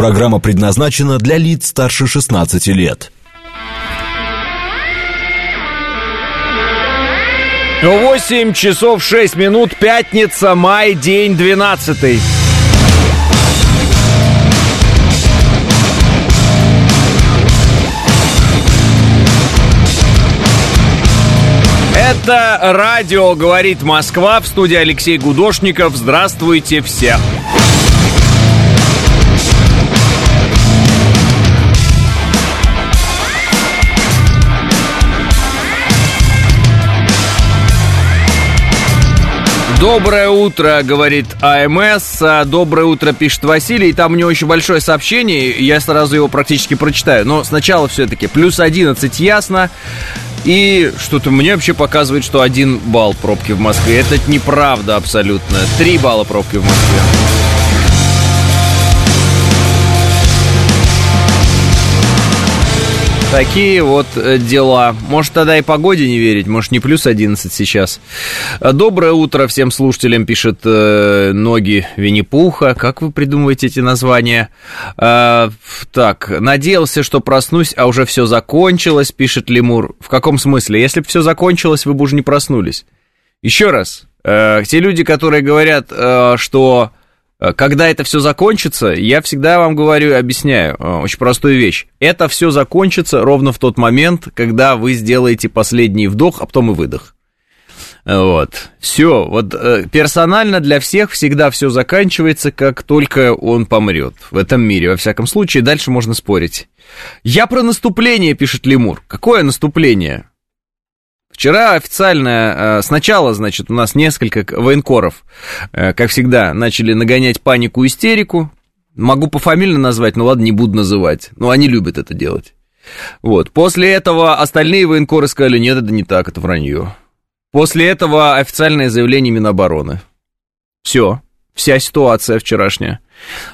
Программа предназначена для лиц старше 16 лет. 8 часов 6 минут, пятница, май, день 12. Это радио «Говорит Москва» в студии Алексей Гудошников. Здравствуйте все! Доброе утро, говорит АМС. Доброе утро, пишет Василий. Там у него еще большое сообщение. Я сразу его практически прочитаю. Но сначала все-таки плюс 11 ясно. И что-то мне вообще показывает, что один балл пробки в Москве. Это неправда абсолютно. Три балла пробки в Москве. Такие вот э, дела. Может, тогда и погоде не верить, может, не плюс 11 сейчас. Э, доброе утро всем слушателям, пишет э, Ноги Винни-Пуха. Как вы придумываете эти названия? Э, так, надеялся, что проснусь, а уже все закончилось, пишет Лемур. В каком смысле? Если бы все закончилось, вы бы уже не проснулись. Еще раз, э, те люди, которые говорят, э, что когда это все закончится, я всегда вам говорю объясняю э, очень простую вещь. Это все закончится ровно в тот момент, когда вы сделаете последний вдох, а потом и выдох. Э, вот. Все. Вот персонально для всех всегда все заканчивается, как только он помрет. В этом мире, во всяком случае. Дальше можно спорить. Я про наступление, пишет Лемур. Какое наступление? Вчера официально, э, сначала, значит, у нас несколько военкоров, э, как всегда, начали нагонять панику, истерику. Могу пофамильно назвать, но ладно, не буду называть. Но они любят это делать. Вот. После этого остальные военкоры сказали, нет, это не так, это вранье. После этого официальное заявление Минобороны. Все. Вся ситуация вчерашняя.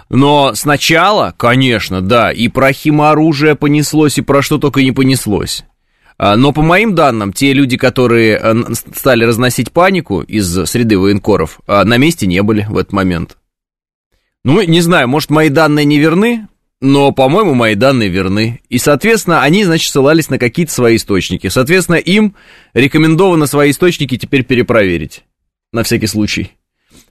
Но сначала, конечно, да, и про химоружие понеслось, и про что только не понеслось. А, но по моим данным, те люди, которые э, стали разносить панику из среды военкоров, а, на месте не были в этот момент. Ну, не знаю, может, мои данные не верны, но, по-моему, мои данные верны. И, соответственно, они, значит, ссылались на какие-то свои источники. Соответственно, им рекомендовано свои источники теперь перепроверить. На всякий случай.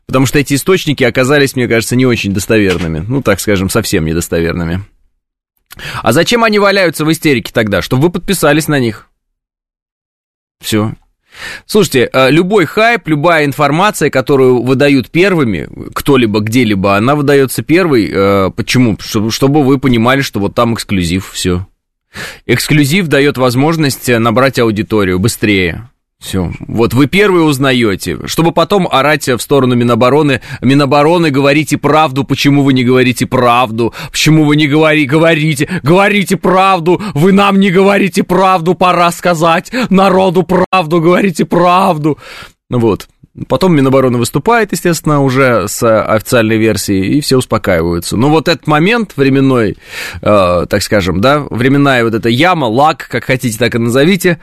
Потому что эти источники оказались, мне кажется, не очень достоверными. Ну, так скажем, совсем недостоверными. А зачем они валяются в истерике тогда? Чтобы вы подписались на них. Все. Слушайте, э, любой хайп, любая информация, которую выдают первыми, кто-либо где-либо, она выдается первой. Э, почему? Чтобы вы понимали, что вот там эксклюзив, все. Эксклюзив дает возможность набрать аудиторию быстрее. Все. Вот вы первые узнаете, чтобы потом орать в сторону Минобороны. Минобороны, говорите правду, почему вы не говорите правду? Почему вы не говори, говорите, говорите правду? Вы нам не говорите правду, пора сказать народу правду, говорите правду. Вот. Потом Минобороны выступает, естественно, уже с официальной версией, и все успокаиваются. Но вот этот момент временной, э, так скажем, да, временная вот эта яма, лак, как хотите, так и назовите,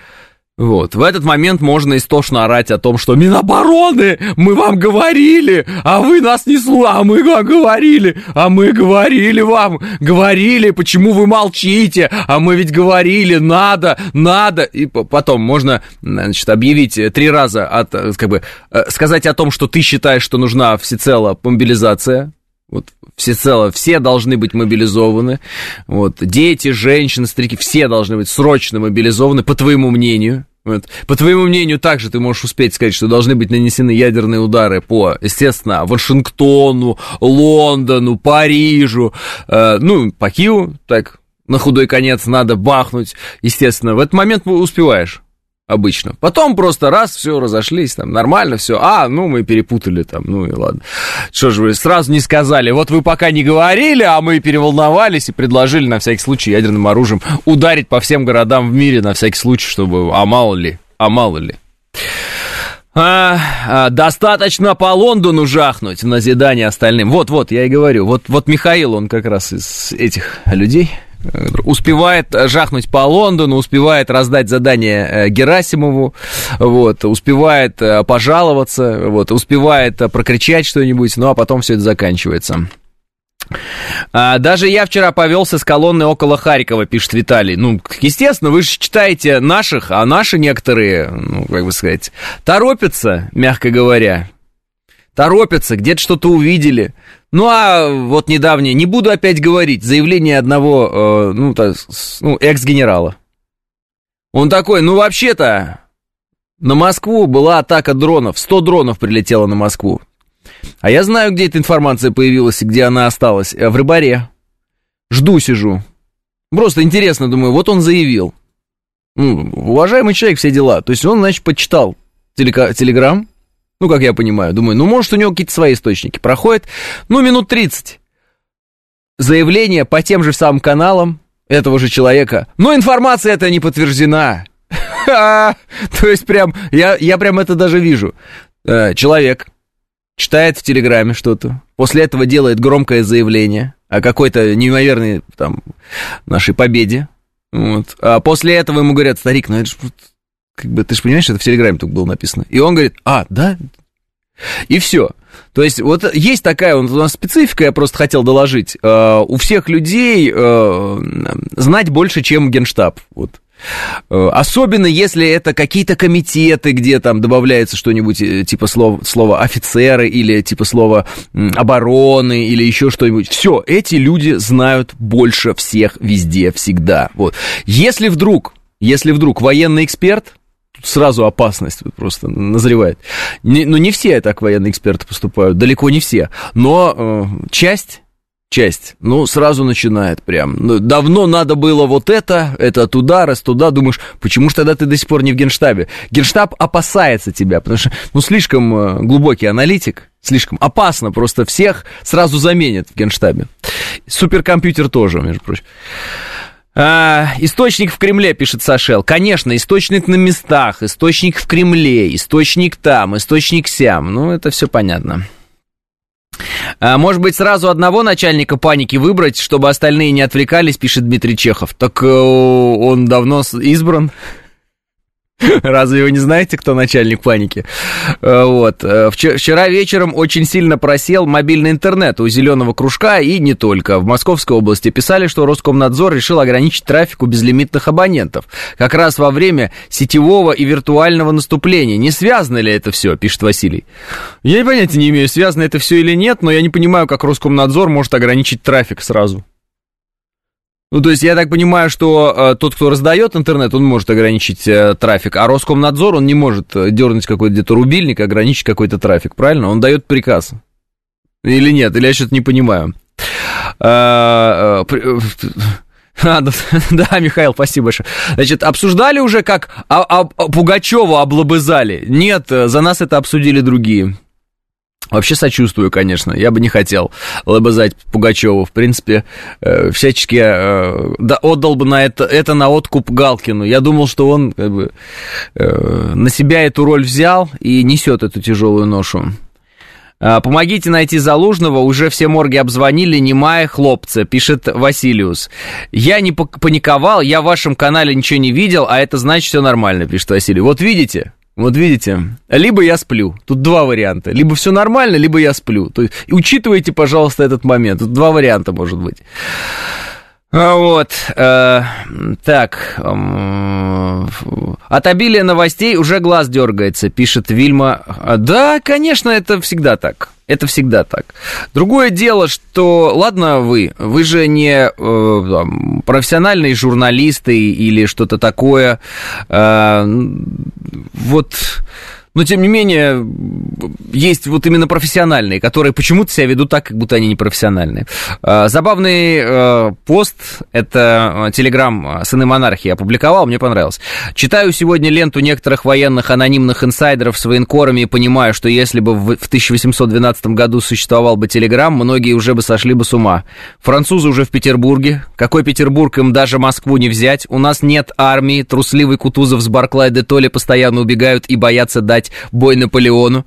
вот, в этот момент можно истошно орать о том, что Минобороны, мы вам говорили, а вы нас не слушали, а мы вам говорили, а мы говорили вам, говорили, почему вы молчите, а мы ведь говорили, надо, надо, и потом можно, значит, объявить три раза, от, как бы, э, сказать о том, что ты считаешь, что нужна всецело мобилизация, вот всецело, все должны быть мобилизованы. Вот, дети, женщины, старики, все должны быть срочно мобилизованы, по твоему мнению. Вот. По твоему мнению, также ты можешь успеть сказать, что должны быть нанесены ядерные удары по, естественно, Вашингтону, Лондону, Парижу, э, ну, по Киеву, так, на худой конец надо бахнуть, естественно. В этот момент успеваешь обычно. Потом просто раз, все, разошлись, там, нормально, все. А, ну, мы перепутали там, ну и ладно. Что же вы сразу не сказали? Вот вы пока не говорили, а мы переволновались и предложили на всякий случай ядерным оружием ударить по всем городам в мире на всякий случай, чтобы, а мало ли, а мало ли. А, а, достаточно по Лондону жахнуть в назидание остальным. Вот-вот, я и говорю. Вот, вот Михаил, он как раз из этих людей успевает жахнуть по Лондону, успевает раздать задание э, Герасимову, вот, успевает э, пожаловаться, вот, успевает э, прокричать что-нибудь, ну а потом все это заканчивается. А, даже я вчера повелся с колонны около Харькова, пишет Виталий. Ну, естественно, вы же читаете наших, а наши некоторые, ну, как бы сказать, торопятся, мягко говоря. Торопятся, где-то что-то увидели. Ну, а вот недавнее, не буду опять говорить, заявление одного, э, ну, так, ну, экс-генерала. Он такой, ну, вообще-то, на Москву была атака дронов, 100 дронов прилетело на Москву. А я знаю, где эта информация появилась и где она осталась. Э, в Рыбаре. Жду, сижу. Просто интересно, думаю, вот он заявил. Ну, уважаемый человек, все дела. То есть он, значит, почитал телеграм, ну, как я понимаю, думаю, ну, может, у него какие-то свои источники. Проходит, ну, минут 30. Заявление по тем же самым каналам этого же человека. Но информация эта не подтверждена. То есть прям, я, я прям это даже вижу. Э, человек читает в Телеграме что-то, после этого делает громкое заявление о какой-то неимоверной там нашей победе. Вот. А после этого ему говорят, старик, ну это же как бы, ты же понимаешь, это в Телеграме только было написано. И он говорит, а, да? И все. То есть вот есть такая у нас специфика, я просто хотел доложить. Uh, у всех людей uh, знать больше, чем генштаб. Вот. Э, особенно если это какие-то комитеты, где там добавляется что-нибудь э, типа слова, слова офицеры или типа слова обороны или еще что-нибудь. Все, эти люди знают больше всех везде, всегда. Вот. Если вдруг, если вдруг военный эксперт, сразу опасность просто назревает. Не, ну, не все так военные эксперты поступают, далеко не все. Но э, часть часть, ну, сразу начинает прям. Ну, давно надо было вот это, это туда, раз туда. Думаешь, почему же тогда ты до сих пор не в Генштабе? Генштаб опасается тебя, потому что, ну, слишком э, глубокий аналитик, слишком опасно, просто всех сразу заменят в Генштабе. Суперкомпьютер тоже, между прочим. А, источник в Кремле, пишет Сашел. Конечно, источник на местах, источник в Кремле, источник там, источник сям. Ну, это все понятно. А, может быть, сразу одного начальника паники выбрать, чтобы остальные не отвлекались, пишет Дмитрий Чехов. Так э, он давно избран. Разве вы не знаете, кто начальник паники? Э, вот. Э, вчера вечером очень сильно просел мобильный интернет у зеленого кружка и не только. В Московской области писали, что Роскомнадзор решил ограничить трафик у безлимитных абонентов. Как раз во время сетевого и виртуального наступления. Не связано ли это все, пишет Василий. Я понятия не имею, связано это все или нет, но я не понимаю, как Роскомнадзор может ограничить трафик сразу. Ну, то есть я так понимаю, что э, тот, кто раздает интернет, он может ограничить э, трафик, а Роскомнадзор, он не может э, дернуть какой-то где-то рубильник, ограничить какой-то трафик, правильно? Он дает приказ. Или нет? Или я что-то не понимаю. Э, э, а, да, Михаил, спасибо большое. Значит, обсуждали уже, как а, а, Пугачева облобызали? Нет, за нас это обсудили другие. Вообще сочувствую, конечно. Я бы не хотел лобызать Пугачеву. В принципе, э, всячески э, да, отдал бы на это, это на откуп Галкину. Я думал, что он как бы, э, на себя эту роль взял и несет эту тяжелую ношу. А, Помогите найти Залужного, уже все морги обзвонили, немая хлопца, пишет Василиус. Я не паниковал, я в вашем канале ничего не видел, а это значит все нормально, пишет Василий. Вот видите, вот видите, либо я сплю. Тут два варианта. Либо все нормально, либо я сплю. То есть учитывайте, пожалуйста, этот момент. Тут два варианта может быть. А вот, э, так, от обилия новостей уже глаз дергается, пишет Вильма. Да, конечно, это всегда так. Это всегда так. Другое дело, что, ладно вы, вы же не э, там, профессиональные журналисты или что-то такое. Э, вот но, тем не менее, есть вот именно профессиональные, которые почему-то себя ведут так, как будто они не профессиональные. А, забавный э, пост, это э, телеграм «Сыны монархии» опубликовал, мне понравилось. Читаю сегодня ленту некоторых военных анонимных инсайдеров с военкорами и понимаю, что если бы в 1812 году существовал бы телеграм, многие уже бы сошли бы с ума. Французы уже в Петербурге. Какой Петербург, им даже Москву не взять. У нас нет армии, трусливый Кутузов с Барклай де Толли постоянно убегают и боятся дать бой Наполеону.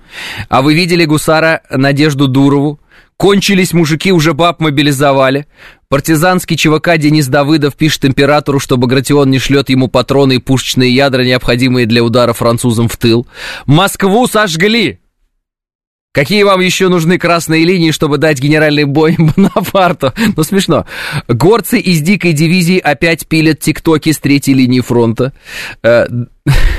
А вы видели гусара Надежду Дурову? Кончились мужики, уже баб мобилизовали. Партизанский ЧВК Денис Давыдов пишет императору, что Багратион не шлет ему патроны и пушечные ядра, необходимые для удара французам в тыл. Москву сожгли! Какие вам еще нужны красные линии, чтобы дать генеральный бой Бонапарту? Ну, смешно. Горцы из дикой дивизии опять пилят тиктоки с третьей линии фронта.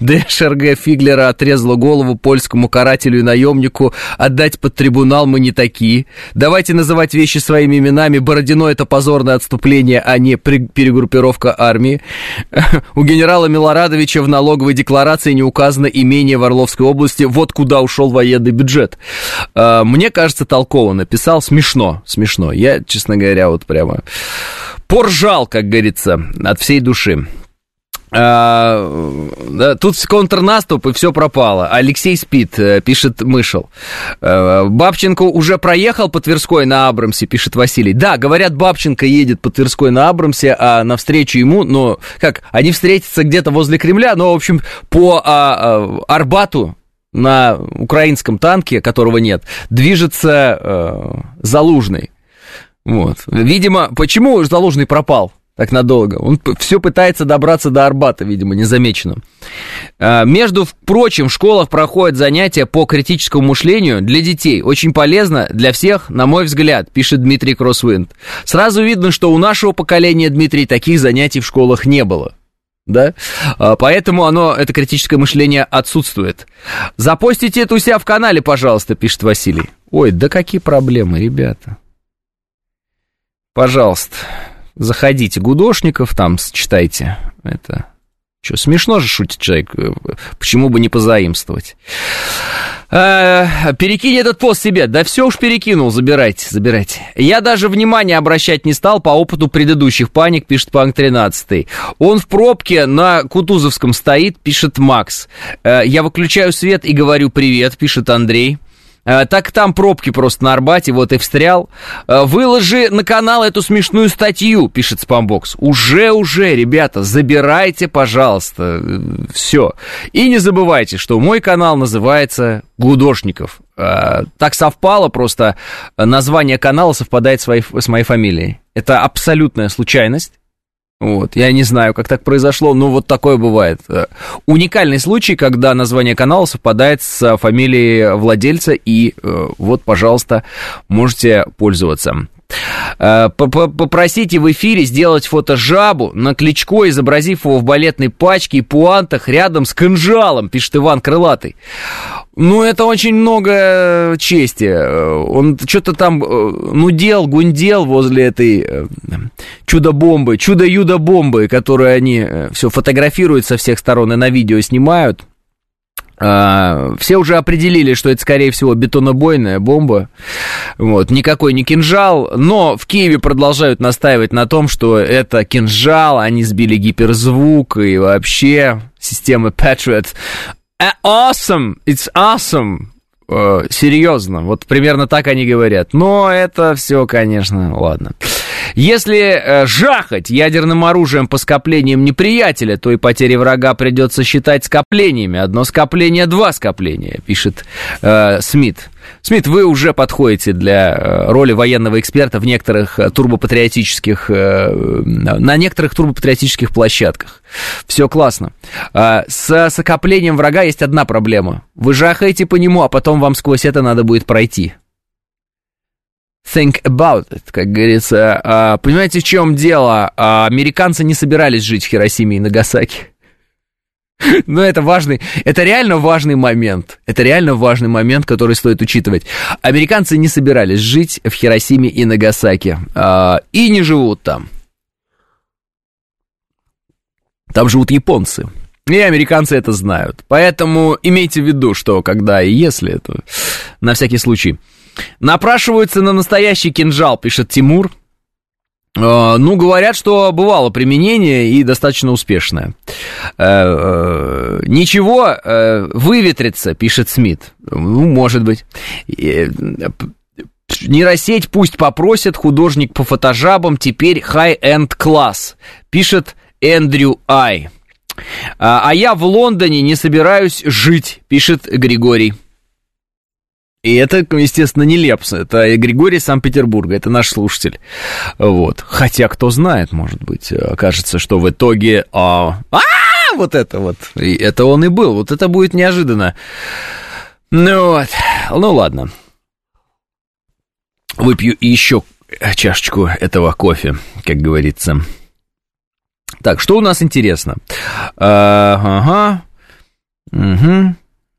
ДШРГ Фиглера отрезала голову польскому карателю и наемнику. Отдать под трибунал мы не такие. Давайте называть вещи своими именами. Бородино это позорное отступление, а не перегруппировка армии. У генерала Милорадовича в налоговой декларации не указано имение в Орловской области. Вот куда ушел военный бюджет. А, мне кажется, толково написал. Смешно, смешно. Я, честно говоря, вот прямо поржал, как говорится, от всей души. А, да, тут контрнаступ, и все пропало. Алексей спит, э, пишет Мышел. А, Бабченко уже проехал по Тверской на Абрамсе, пишет Василий. Да, говорят, Бабченко едет по Тверской на Абрамсе, а навстречу ему, но как, они встретятся где-то возле Кремля, но, в общем, по а, а, Арбату на украинском танке, которого нет, движется а, Залужный. Вот. Видимо, почему Залужный пропал? Так надолго. Он все пытается добраться до Арбата, видимо, незамеченным. А, между прочим, в школах проходят занятия по критическому мышлению для детей. Очень полезно для всех, на мой взгляд, пишет Дмитрий Кроссвинд. Сразу видно, что у нашего поколения, Дмитрий, таких занятий в школах не было. Да? А, поэтому оно, это критическое мышление отсутствует. Запостите это у себя в канале, пожалуйста, пишет Василий. Ой, да какие проблемы, ребята. Пожалуйста. Заходите, Гудошников, там читайте. Это что, смешно же шутит человек, почему бы не позаимствовать? Э, перекинь этот пост себе. Да все уж перекинул, забирайте, забирайте. Я даже внимания обращать не стал по опыту предыдущих паник, пишет Панк 13. Он в пробке на Кутузовском стоит, пишет Макс. Э, я выключаю свет и говорю привет, пишет Андрей. Э, так там пробки просто на Арбате, вот и встрял. Э, выложи на канал эту смешную статью, пишет Спамбокс. Уже, уже, ребята, забирайте, пожалуйста, э, все. И не забывайте, что мой канал называется Гудошников. Так совпало, просто название канала совпадает с моей, с моей фамилией. Это абсолютная случайность. Вот, я не знаю, как так произошло, но вот такое бывает. Э, уникальный случай, когда название канала совпадает с фамилией владельца, и э, вот, пожалуйста, можете пользоваться. Э, попросите в эфире сделать фото жабу на Кличко, изобразив его в балетной пачке и пуантах рядом с кинжалом, пишет Иван Крылатый. Ну, это очень много чести. Он что-то там э, нудел, гундел возле этой э, чудо-бомбы, чудо-юдо-бомбы, которую они все фотографируют со всех сторон и на видео снимают. А, все уже определили, что это, скорее всего, бетонобойная бомба. Вот, никакой не кинжал. Но в Киеве продолжают настаивать на том, что это кинжал, они сбили гиперзвук и вообще система Patriot. Awesome! It's awesome! Э, серьезно, вот примерно так они говорят. Но это все, конечно, ладно. Если э, жахать ядерным оружием по скоплениям неприятеля, то и потери врага придется считать скоплениями. Одно скопление, два скопления, пишет э, Смит. Смит, вы уже подходите для э, роли военного эксперта в некоторых э, турбопатриотических, на некоторых турбопатриотических площадках. Все классно. А, с скоплением врага есть одна проблема. Вы жахаете по нему, а потом вам сквозь это надо будет пройти think about it, как говорится. А, понимаете, в чем дело? А, американцы не собирались жить в Хиросиме и Нагасаки. Но это важный, это реально важный момент. Это реально важный момент, который стоит учитывать. Американцы не собирались жить в Хиросиме и Нагасаки. А, и не живут там. Там живут японцы. И американцы это знают. Поэтому имейте в виду, что когда и если это на всякий случай. Напрашиваются на настоящий кинжал, пишет Тимур. Э, ну, говорят, что бывало применение и достаточно успешное. Э, э, ничего, выветрится, пишет Смит. Ну, может быть. Нейросеть пусть попросит художник по фотожабам, теперь high-end класс, пишет Эндрю Ай. А я в Лондоне не собираюсь жить, пишет Григорий. И это, естественно, не Лепс, это Григорий Санкт-Петербурга, это наш слушатель. Вот. Хотя, кто знает, может быть, окажется, что в итоге... А, а вот это вот, и это он и был, вот это будет неожиданно. Ну вот, ну ладно. Выпью еще чашечку этого кофе, как говорится. Так, что у нас интересно? А, ага. Угу.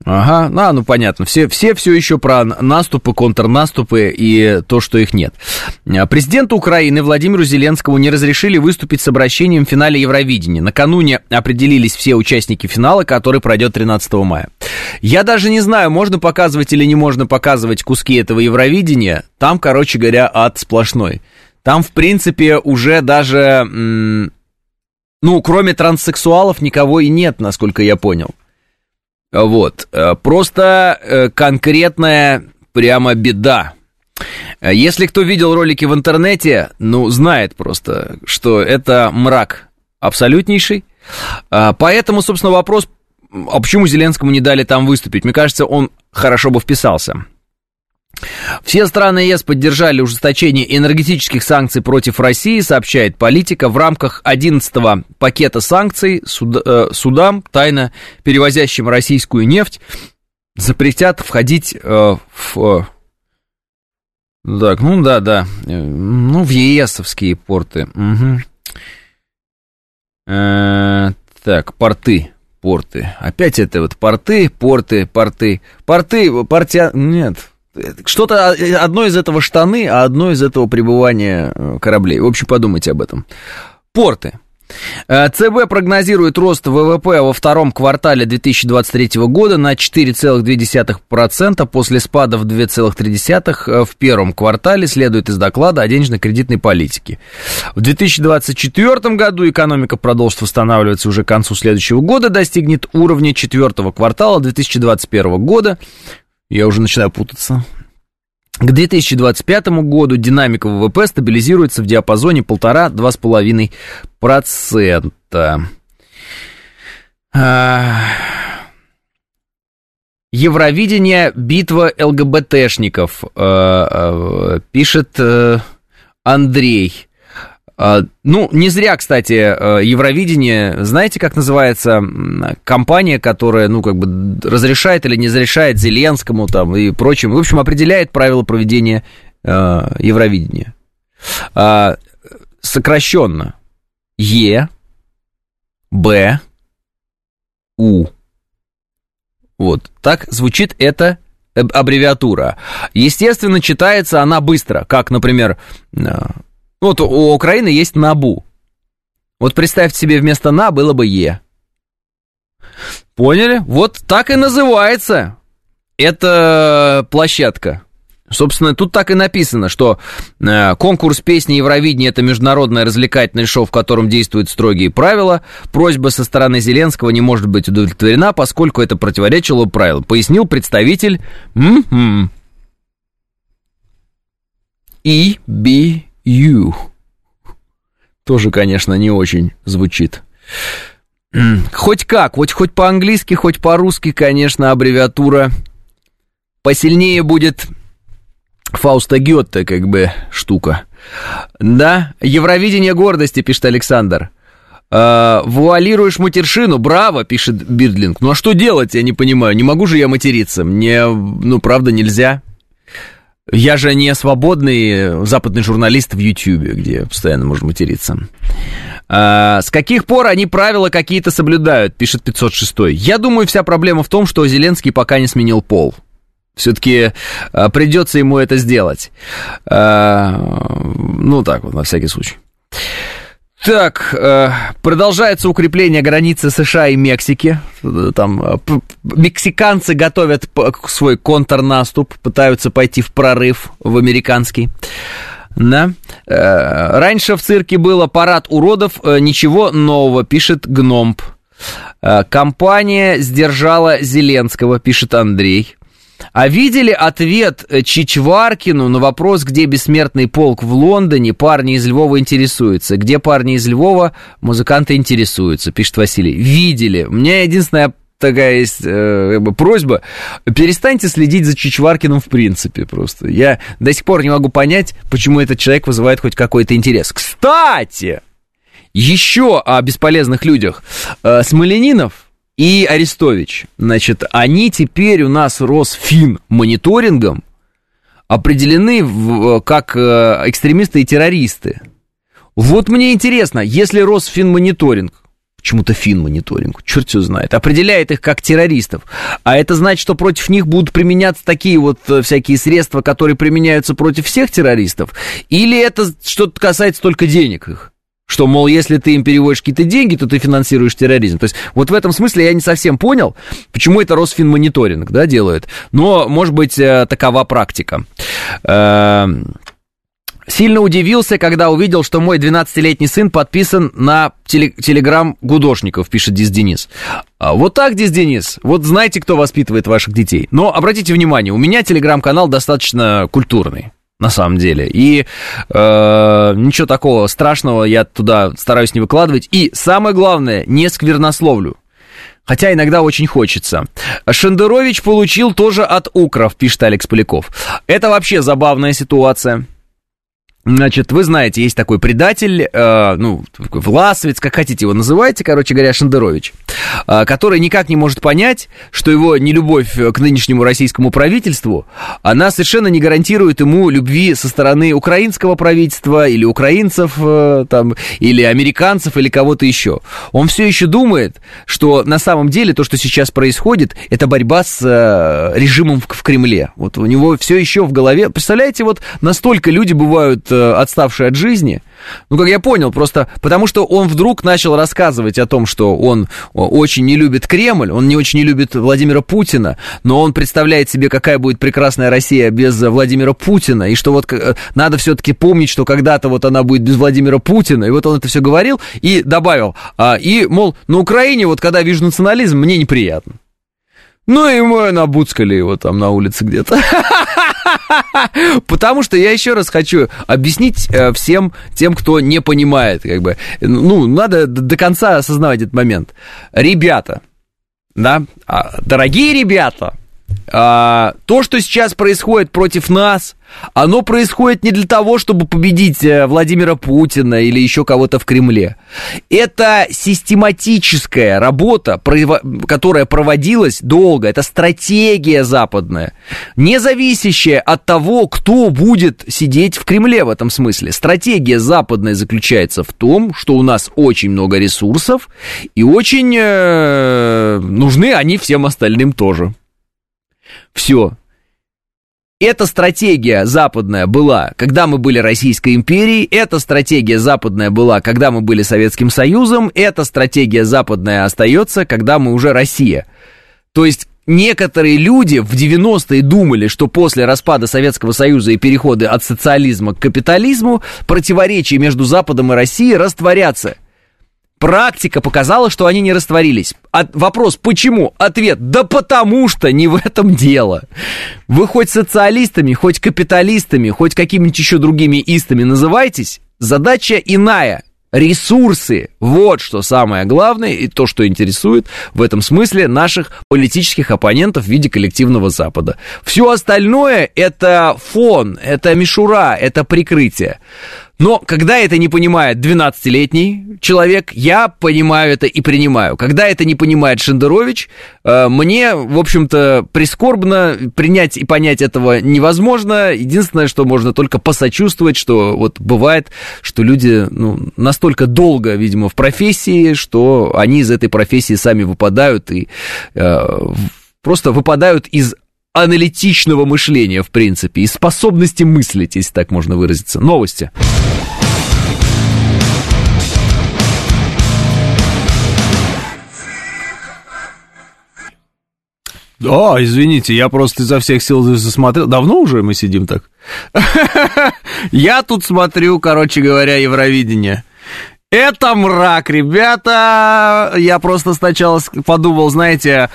Ага, а, ну понятно, все, все все еще про наступы, контрнаступы и то, что их нет. А, президенту Украины Владимиру Зеленскому не разрешили выступить с обращением в финале Евровидения. Накануне определились все участники финала, который пройдет 13 мая. Я даже не знаю, можно показывать или не можно показывать куски этого Евровидения. Там, короче говоря, ад сплошной. Там, в принципе, уже даже, ну, кроме транссексуалов, никого и нет, насколько я понял. Вот. Э, просто э, конкретная прямо беда. Э, если кто видел ролики в интернете, ну, знает просто, что это мрак абсолютнейший. Поэтому, собственно, вопрос, а почему Зеленскому не дали там выступить? Мне кажется, он хорошо бы вписался. Все страны ЕС поддержали ужесточение энергетических санкций против России, сообщает политика. В рамках 11-го пакета санкций суд, э, судам, тайно перевозящим российскую нефть, запретят входить э, в... Э, так, ну да, да. Э, ну, в ЕСовские порты. Угу. Э, так, порты порты. Опять это вот порты, порты, порты. Порты, портя... Нет, что-то э, одно из этого штаны, а одно из этого пребывания э, кораблей. В общем, подумайте об этом. Порты. Э, ЦБ прогнозирует рост ВВП во втором квартале 2023 года на 4,2% после спада в 2,3% в первом квартале, следует из доклада о денежно-кредитной политике. В 2024 году экономика продолжит восстанавливаться уже к концу следующего года, достигнет уровня четвертого квартала 2021 года, я уже начинаю путаться. К 2025 году динамика ВВП стабилизируется в диапазоне 1,5-2,5%. А, Евровидение, битва ЛГБТшников, э, э, пишет э, Андрей. А, ну, не зря, кстати, э, Евровидение, знаете, как называется компания, которая, ну, как бы разрешает или не разрешает Зеленскому там и прочим, в общем, определяет правила проведения э, Евровидения. А, сокращенно Е, Б, У. Вот, так звучит эта аббревиатура. Естественно, читается она быстро, как, например, э, вот у Украины есть НАБУ. Вот представьте себе, вместо НА было бы Е. Поняли? Вот так и называется эта площадка. Собственно, тут так и написано, что э, конкурс песни Евровидения – это международное развлекательное шоу, в котором действуют строгие правила. Просьба со стороны Зеленского не может быть удовлетворена, поскольку это противоречило правилам, пояснил представитель м-м. You. Тоже, конечно, не очень звучит. Хоть как, хоть, хоть по-английски, хоть по-русски, конечно, аббревиатура посильнее будет Фауста Гетте, как бы, штука. Да, Евровидение гордости, пишет Александр. «Э, вуалируешь матершину, браво, пишет Бирдлинг. Ну а что делать, я не понимаю, не могу же я материться, мне, ну, правда, нельзя. Я же не свободный западный журналист в Ютьюбе, где постоянно можно материться. А, с каких пор они правила какие-то соблюдают, пишет 506. Я думаю, вся проблема в том, что Зеленский пока не сменил пол. Все-таки а, придется ему это сделать. А, ну, так вот, на всякий случай. Так, э, продолжается укрепление границы США и Мексики. Там э, мексиканцы готовят свой контрнаступ, пытаются пойти в прорыв в американский. Да. Э, раньше в цирке было парад уродов, ничего нового, пишет Гномп. Компания сдержала Зеленского, пишет Андрей. А видели ответ э, Чичваркину на вопрос, где бессмертный полк в Лондоне? Парни из Львова интересуются. Где парни из Львова? Музыканты интересуются, пишет Василий. Видели. У меня единственная такая есть э, просьба, перестаньте следить за Чичваркиным в принципе просто. Я до сих пор не могу понять, почему этот человек вызывает хоть какой-то интерес. Кстати, еще о бесполезных людях. Э, Смоленинов и Арестович, значит, они теперь у нас Росфин мониторингом определены в, как э, экстремисты и террористы. Вот мне интересно, если Росфинмониторинг, почему-то финмониторинг, черт его знает, определяет их как террористов, а это значит, что против них будут применяться такие вот э, всякие средства, которые применяются против всех террористов, или это что-то касается только денег их? Что, мол, если ты им переводишь какие-то деньги, то ты финансируешь терроризм. То есть вот в этом смысле я не совсем понял, почему это Росфинмониторинг, да, делает. Но, может быть, э, такова практика. Эм, сильно удивился, когда увидел, что мой 12-летний сын подписан на телеграм Гудошников, пишет Дис Денис. А вот так, Дис Денис, вот знаете, кто воспитывает ваших детей. Но обратите внимание, у меня телеграм-канал достаточно культурный на самом деле. И э, ничего такого страшного я туда стараюсь не выкладывать. И самое главное, не сквернословлю. Хотя иногда очень хочется. Шендерович получил тоже от Укров, пишет Алекс Поляков. Это вообще забавная ситуация. Значит, вы знаете, есть такой предатель, э, ну, Власовец, как хотите его называйте, короче говоря, Шендерович, который никак не может понять, что его нелюбовь к нынешнему российскому правительству, она совершенно не гарантирует ему любви со стороны украинского правительства или украинцев, э, там, или американцев, или кого-то еще. Он все еще думает, что на самом деле то, что сейчас происходит, это борьба с э, режимом в, Кремле. Вот у него все еще в голове, представляете, вот настолько люди бывают Э, отставший от жизни. Ну, как я понял, просто потому что он вдруг начал рассказывать о том, что он очень не любит Кремль, он не очень не любит Владимира Путина, но он представляет себе, какая будет прекрасная Россия без Владимира Путина, и что вот э, надо все-таки помнить, что когда-то вот она будет без Владимира Путина, и вот он это все говорил и добавил, а, и, мол, на Украине вот когда вижу национализм, мне неприятно. Ну и мы набуцкали его там на улице где-то. Потому что я еще раз хочу объяснить э, всем тем, кто не понимает, как бы, ну, надо до конца осознавать этот момент. Ребята, да, а, дорогие ребята, а, то, что сейчас происходит против нас, оно происходит не для того, чтобы победить э, Владимира Путина или еще кого-то в Кремле. Это систематическая работа, которая проводилась долго. Это стратегия западная, не зависящая от того, кто будет сидеть в Кремле в этом смысле. Стратегия западная заключается в том, что у нас очень много ресурсов и очень э, нужны они всем остальным тоже. Все. Эта стратегия западная была, когда мы были Российской империей, эта стратегия западная была, когда мы были Советским Союзом, эта стратегия западная остается, когда мы уже Россия. То есть некоторые люди в 90-е думали, что после распада Советского Союза и перехода от социализма к капитализму противоречия между Западом и Россией растворятся – Практика показала, что они не растворились. От, вопрос, почему? Ответ, да потому что не в этом дело. Вы хоть социалистами, хоть капиталистами, хоть какими-нибудь еще другими истами называйтесь, задача иная. Ресурсы. Вот что самое главное и то, что интересует в этом смысле наших политических оппонентов в виде коллективного Запада. Все остальное это фон, это мишура, это прикрытие. Но когда это не понимает 12-летний человек, я понимаю это и принимаю. Когда это не понимает Шендерович, э, мне, в общем-то, прискорбно принять и понять этого невозможно. Единственное, что можно только посочувствовать, что вот бывает, что люди ну, настолько долго, видимо, в профессии, что они из этой профессии сами выпадают и э, просто выпадают из аналитичного мышления, в принципе, и способности мыслить, если так можно выразиться. Новости. Да, извините, я просто изо всех сил засмотрел. Давно уже мы сидим так? Я тут смотрю, короче говоря, Евровидение. Это мрак, ребята. Я просто сначала подумал, знаете,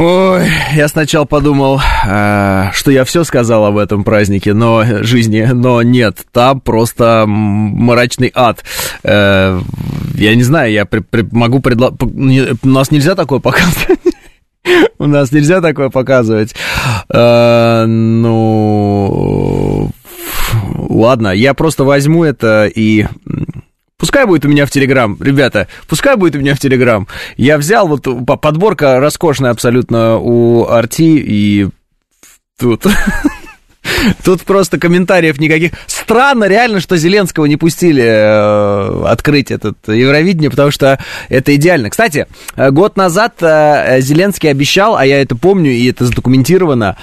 Ой, я сначала подумал, э, что я все сказал об этом празднике, но жизни, но нет, там просто мрачный ад. Э, я не знаю, я при, при, могу предложить... У нас нельзя такое показывать. У нас нельзя такое показывать. Э, ну, ладно, я просто возьму это и Пускай будет у меня в Телеграм, ребята, пускай будет у меня в Телеграм. Я взял вот подборка роскошная абсолютно у Арти, и тут... Тут просто комментариев никаких. Странно реально, что Зеленского не пустили э, открыть этот Евровидение, потому что это идеально. Кстати, э, год назад э, Зеленский обещал, а я это помню, и это задокументировано,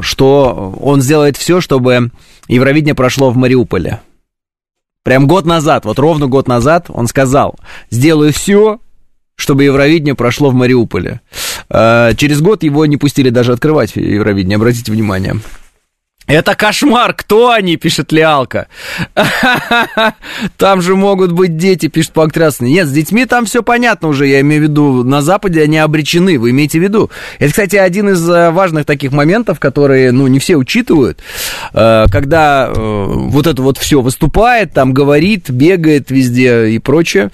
что он сделает все, чтобы Евровидение прошло в Мариуполе. Прям год назад, вот ровно год назад он сказал, сделаю все, чтобы Евровидение прошло в Мариуполе. Э, через год его не пустили даже открывать Евровидение, обратите внимание. Это кошмар, кто они, пишет Лиалка. Там же могут быть дети, пишет Панкратный. Нет, с детьми там все понятно уже, я имею в виду, на Западе они обречены, вы имеете в виду. Это, кстати, один из э, важных таких моментов, которые, ну, не все учитывают, э, когда э, вот это вот все выступает, там говорит, бегает везде и прочее.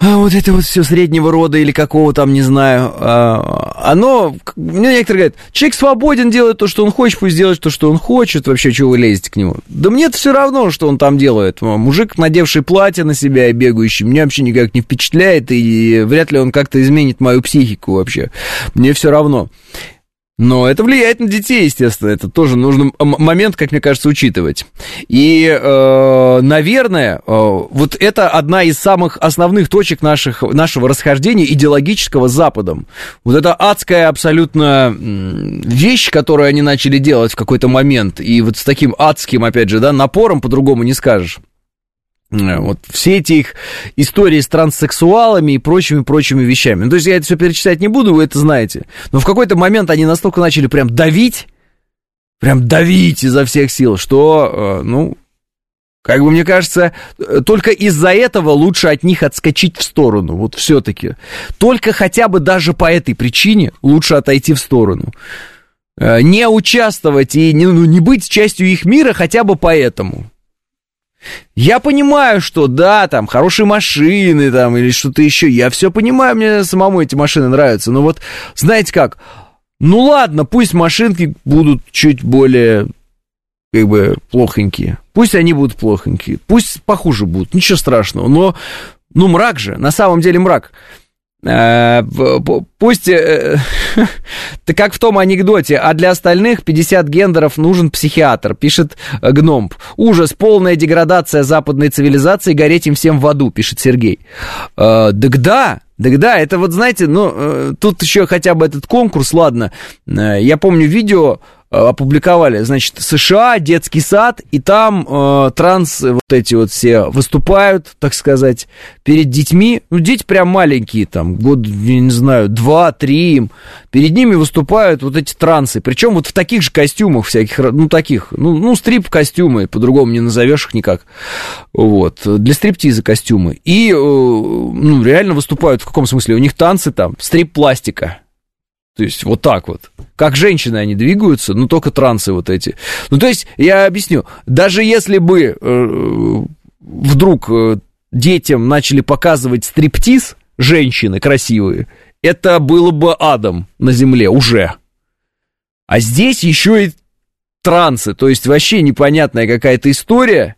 А вот это вот все среднего рода или какого там, не знаю, а, оно, мне некоторые говорят, человек свободен делать то, что он хочет, пусть делает то, что он хочет, вообще, чего вы лезете к нему? Да мне это все равно, что он там делает. Мужик, надевший платье на себя и бегающий, меня вообще никак не впечатляет, и вряд ли он как-то изменит мою психику вообще. Мне все равно. Но это влияет на детей, естественно. Это тоже нужно момент, как мне кажется, учитывать. И, э, наверное, э, вот это одна из самых основных точек наших, нашего расхождения идеологического с Западом. Вот это адская абсолютно вещь, которую они начали делать в какой-то момент. И вот с таким адским, опять же, да, напором по-другому не скажешь. Э, вот все эти их истории с транссексуалами и прочими-прочими вещами. Ну, то есть я это все перечислять не буду, вы это знаете. Но в какой-то момент они настолько начали прям давить, прям давить изо всех сил, что, э, ну, как бы мне кажется, э, только из-за этого лучше от них отскочить в сторону. Вот все-таки. Только хотя бы даже по этой причине лучше отойти в сторону. Не участвовать и не, ну, не быть частью их мира хотя бы поэтому. Я понимаю, что да, там хорошие машины там или что-то еще. Я все понимаю, мне самому эти машины нравятся. Но вот, знаете как, ну ладно, пусть машинки будут чуть более, как бы, плохонькие. Пусть они будут плохонькие. Пусть похуже будут, ничего страшного. Но, ну, мрак же, на самом деле мрак. Э, пусть, э, ты как в том анекдоте, а для остальных 50 гендеров нужен психиатр, пишет э, Гномб. Ужас, полная деградация западной цивилизации, гореть им всем в аду, пишет Сергей. Так да, так да, это вот, знаете, ну, тут еще хотя бы этот конкурс, ладно, я помню видео, опубликовали, значит, США, детский сад, и там э, транс вот эти вот все выступают, так сказать, перед детьми. Ну, дети прям маленькие, там, год, я не знаю, два, три им. Перед ними выступают вот эти трансы. Причем вот в таких же костюмах всяких, ну, таких, ну, ну стрип-костюмы, по-другому не назовешь их никак. Вот, для стриптиза костюмы. И, э, ну, реально выступают, в каком смысле? У них танцы там, стрип-пластика. То есть вот так вот. Как женщины они двигаются, ну только трансы вот эти. Ну то есть, я объясню, даже если бы э, вдруг э, детям начали показывать стриптиз, женщины красивые, это было бы адом на земле уже. А здесь еще и трансы, то есть вообще непонятная какая-то история.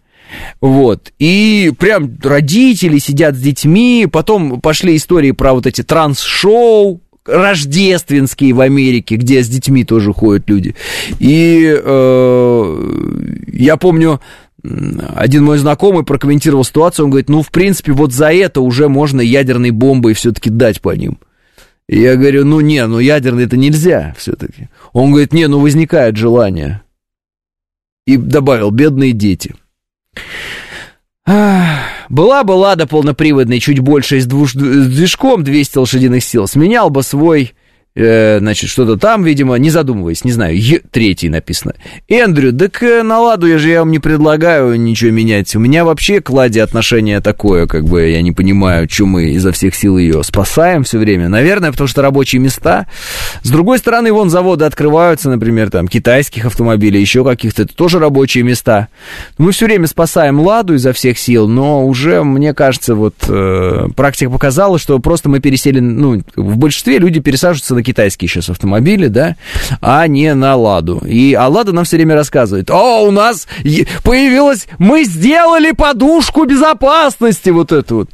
Вот. И прям родители сидят с детьми, потом пошли истории про вот эти транс-шоу, рождественские в Америке, где с детьми тоже ходят люди. И э, я помню, один мой знакомый прокомментировал ситуацию, он говорит, ну, в принципе, вот за это уже можно ядерной бомбой все-таки дать по ним. И я говорю, ну, не, ну, ядерный это нельзя все-таки. Он говорит, не, ну, возникает желание. И добавил, бедные дети. Была бы Лада полноприводной чуть больше с, двуж... с движком 200 лошадиных сил, сменял бы свой э, значит, что-то там, видимо, не задумываясь, не знаю, Е третий написано. Эндрю, так э, на ладу я же я вам не предлагаю ничего менять. У меня вообще к ладе отношение такое, как бы я не понимаю, что мы изо всех сил ее спасаем все время. Наверное, потому что рабочие места. С другой стороны, вон заводы открываются, например, там, китайских автомобилей, еще каких-то, это тоже рабочие места. Мы все время спасаем ладу изо всех сил, но уже, мне кажется, вот э, практика показала, что просто мы пересели, ну, в большинстве люди пересаживаются на на китайские сейчас автомобили, да, а не на Ладу. И а Лада нам все время рассказывает, о, у нас появилась, мы сделали подушку безопасности, вот это вот.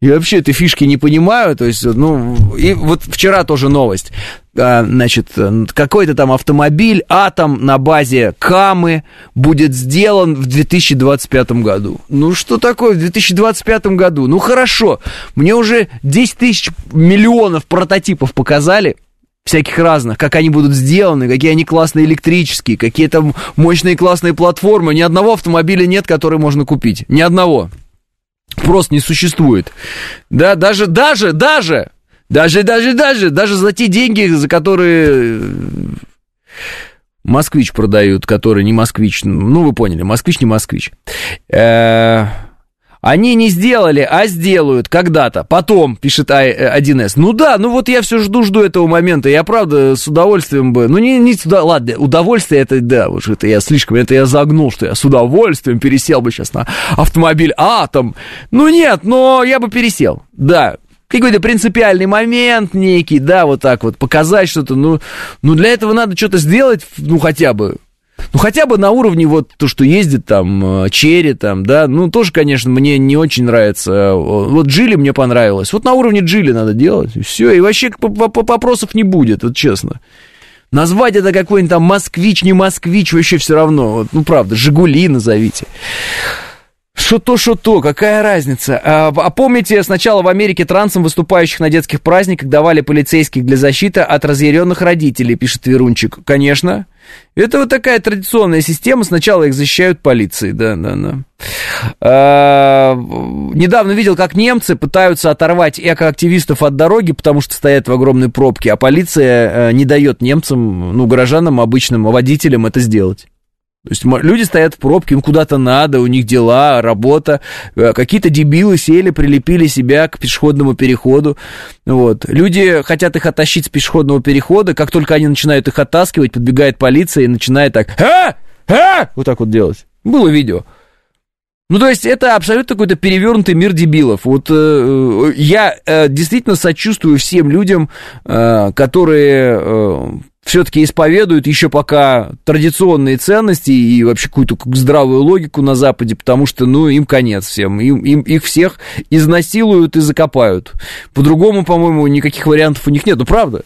Я вообще этой фишки не понимаю, то есть, ну, и вот вчера тоже новость. А, значит, какой-то там автомобиль, атом на базе Камы будет сделан в 2025 году. Ну, что такое в 2025 году? Ну, хорошо, мне уже 10 тысяч миллионов прототипов показали, всяких разных, как они будут сделаны, какие они классные электрические, какие там мощные классные платформы. Ни одного автомобиля нет, который можно купить. Ни одного просто не существует. Да, даже, даже, даже, даже, даже, даже, даже за те деньги, за которые э, москвич продают, который не москвич, ну, вы поняли, москвич не москвич. Э-э- они не сделали, а сделают когда-то. Потом, пишет 1С. А, ну да, ну вот я все жду-жду этого момента. Я, правда, с удовольствием бы... Ну, не, не сюда... Ладно, удовольствие это, да, уж это я слишком... Это я загнул, что я с удовольствием пересел бы сейчас на автомобиль Атом. Ну нет, но я бы пересел. Да, какой-то принципиальный момент некий, да, вот так вот, показать что-то, ну, ну для этого надо что-то сделать, ну, хотя бы, ну, хотя бы на уровне вот то, что ездит там, э, Черри там, да, ну, тоже, конечно, мне не очень нравится. Вот Джили мне понравилось. Вот на уровне Джили надо делать, и все, и вообще вопросов не будет, вот честно. Назвать это какой-нибудь там москвич, не москвич, вообще все равно. Вот, ну, правда, Жигули назовите. Что то, что то, какая разница? А, а помните, сначала в Америке трансам, выступающих на детских праздниках, давали полицейских для защиты от разъяренных родителей, пишет Верунчик. Конечно. Это вот такая традиционная система. Сначала их защищают полицией, да, да, да. А, недавно видел, как немцы пытаются оторвать экоактивистов от дороги, потому что стоят в огромной пробке, а полиция э, не дает немцам, ну, горожанам, обычным водителям это сделать. То есть люди стоят в пробке, им куда-то надо, у них дела, работа. Э, какие-то дебилы сели, прилепили себя к пешеходному переходу. Вот. Люди хотят их оттащить с пешеходного перехода. Как только они начинают их оттаскивать, подбегает полиция и начинает так «А! А!» вот так вот делать. Было видео. Ну, то есть это абсолютно какой-то перевернутый мир дебилов. Вот э, я э, действительно сочувствую всем людям, э, которые э, все-таки исповедуют еще пока традиционные ценности и вообще какую-то здравую логику на Западе, потому что, ну, им конец всем. Им, им их всех изнасилуют и закопают. По-другому, по-моему, никаких вариантов у них нет. Ну, правда.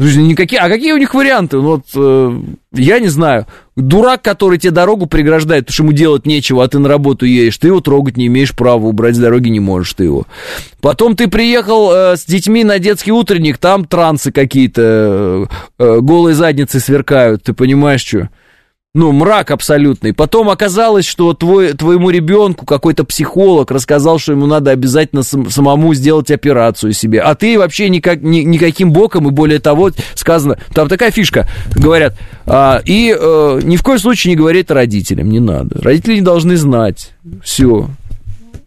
Никакие, а какие у них варианты? Ну, вот, э, я не знаю. Дурак, который тебе дорогу преграждает, потому что ему делать нечего, а ты на работу едешь, ты его трогать не имеешь права, убрать с дороги не можешь ты его. Потом ты приехал э, с детьми на детский утренник, там трансы какие-то, э, э, голые задницы сверкают, ты понимаешь, что? Ну, мрак абсолютный. Потом оказалось, что твой, твоему ребенку какой-то психолог рассказал, что ему надо обязательно сам, самому сделать операцию себе. А ты вообще никак, ни, никаким боком, и более того, сказано, там такая фишка, говорят, а, и а, ни в коем случае не говорит родителям, не надо. Родители не должны знать. Все.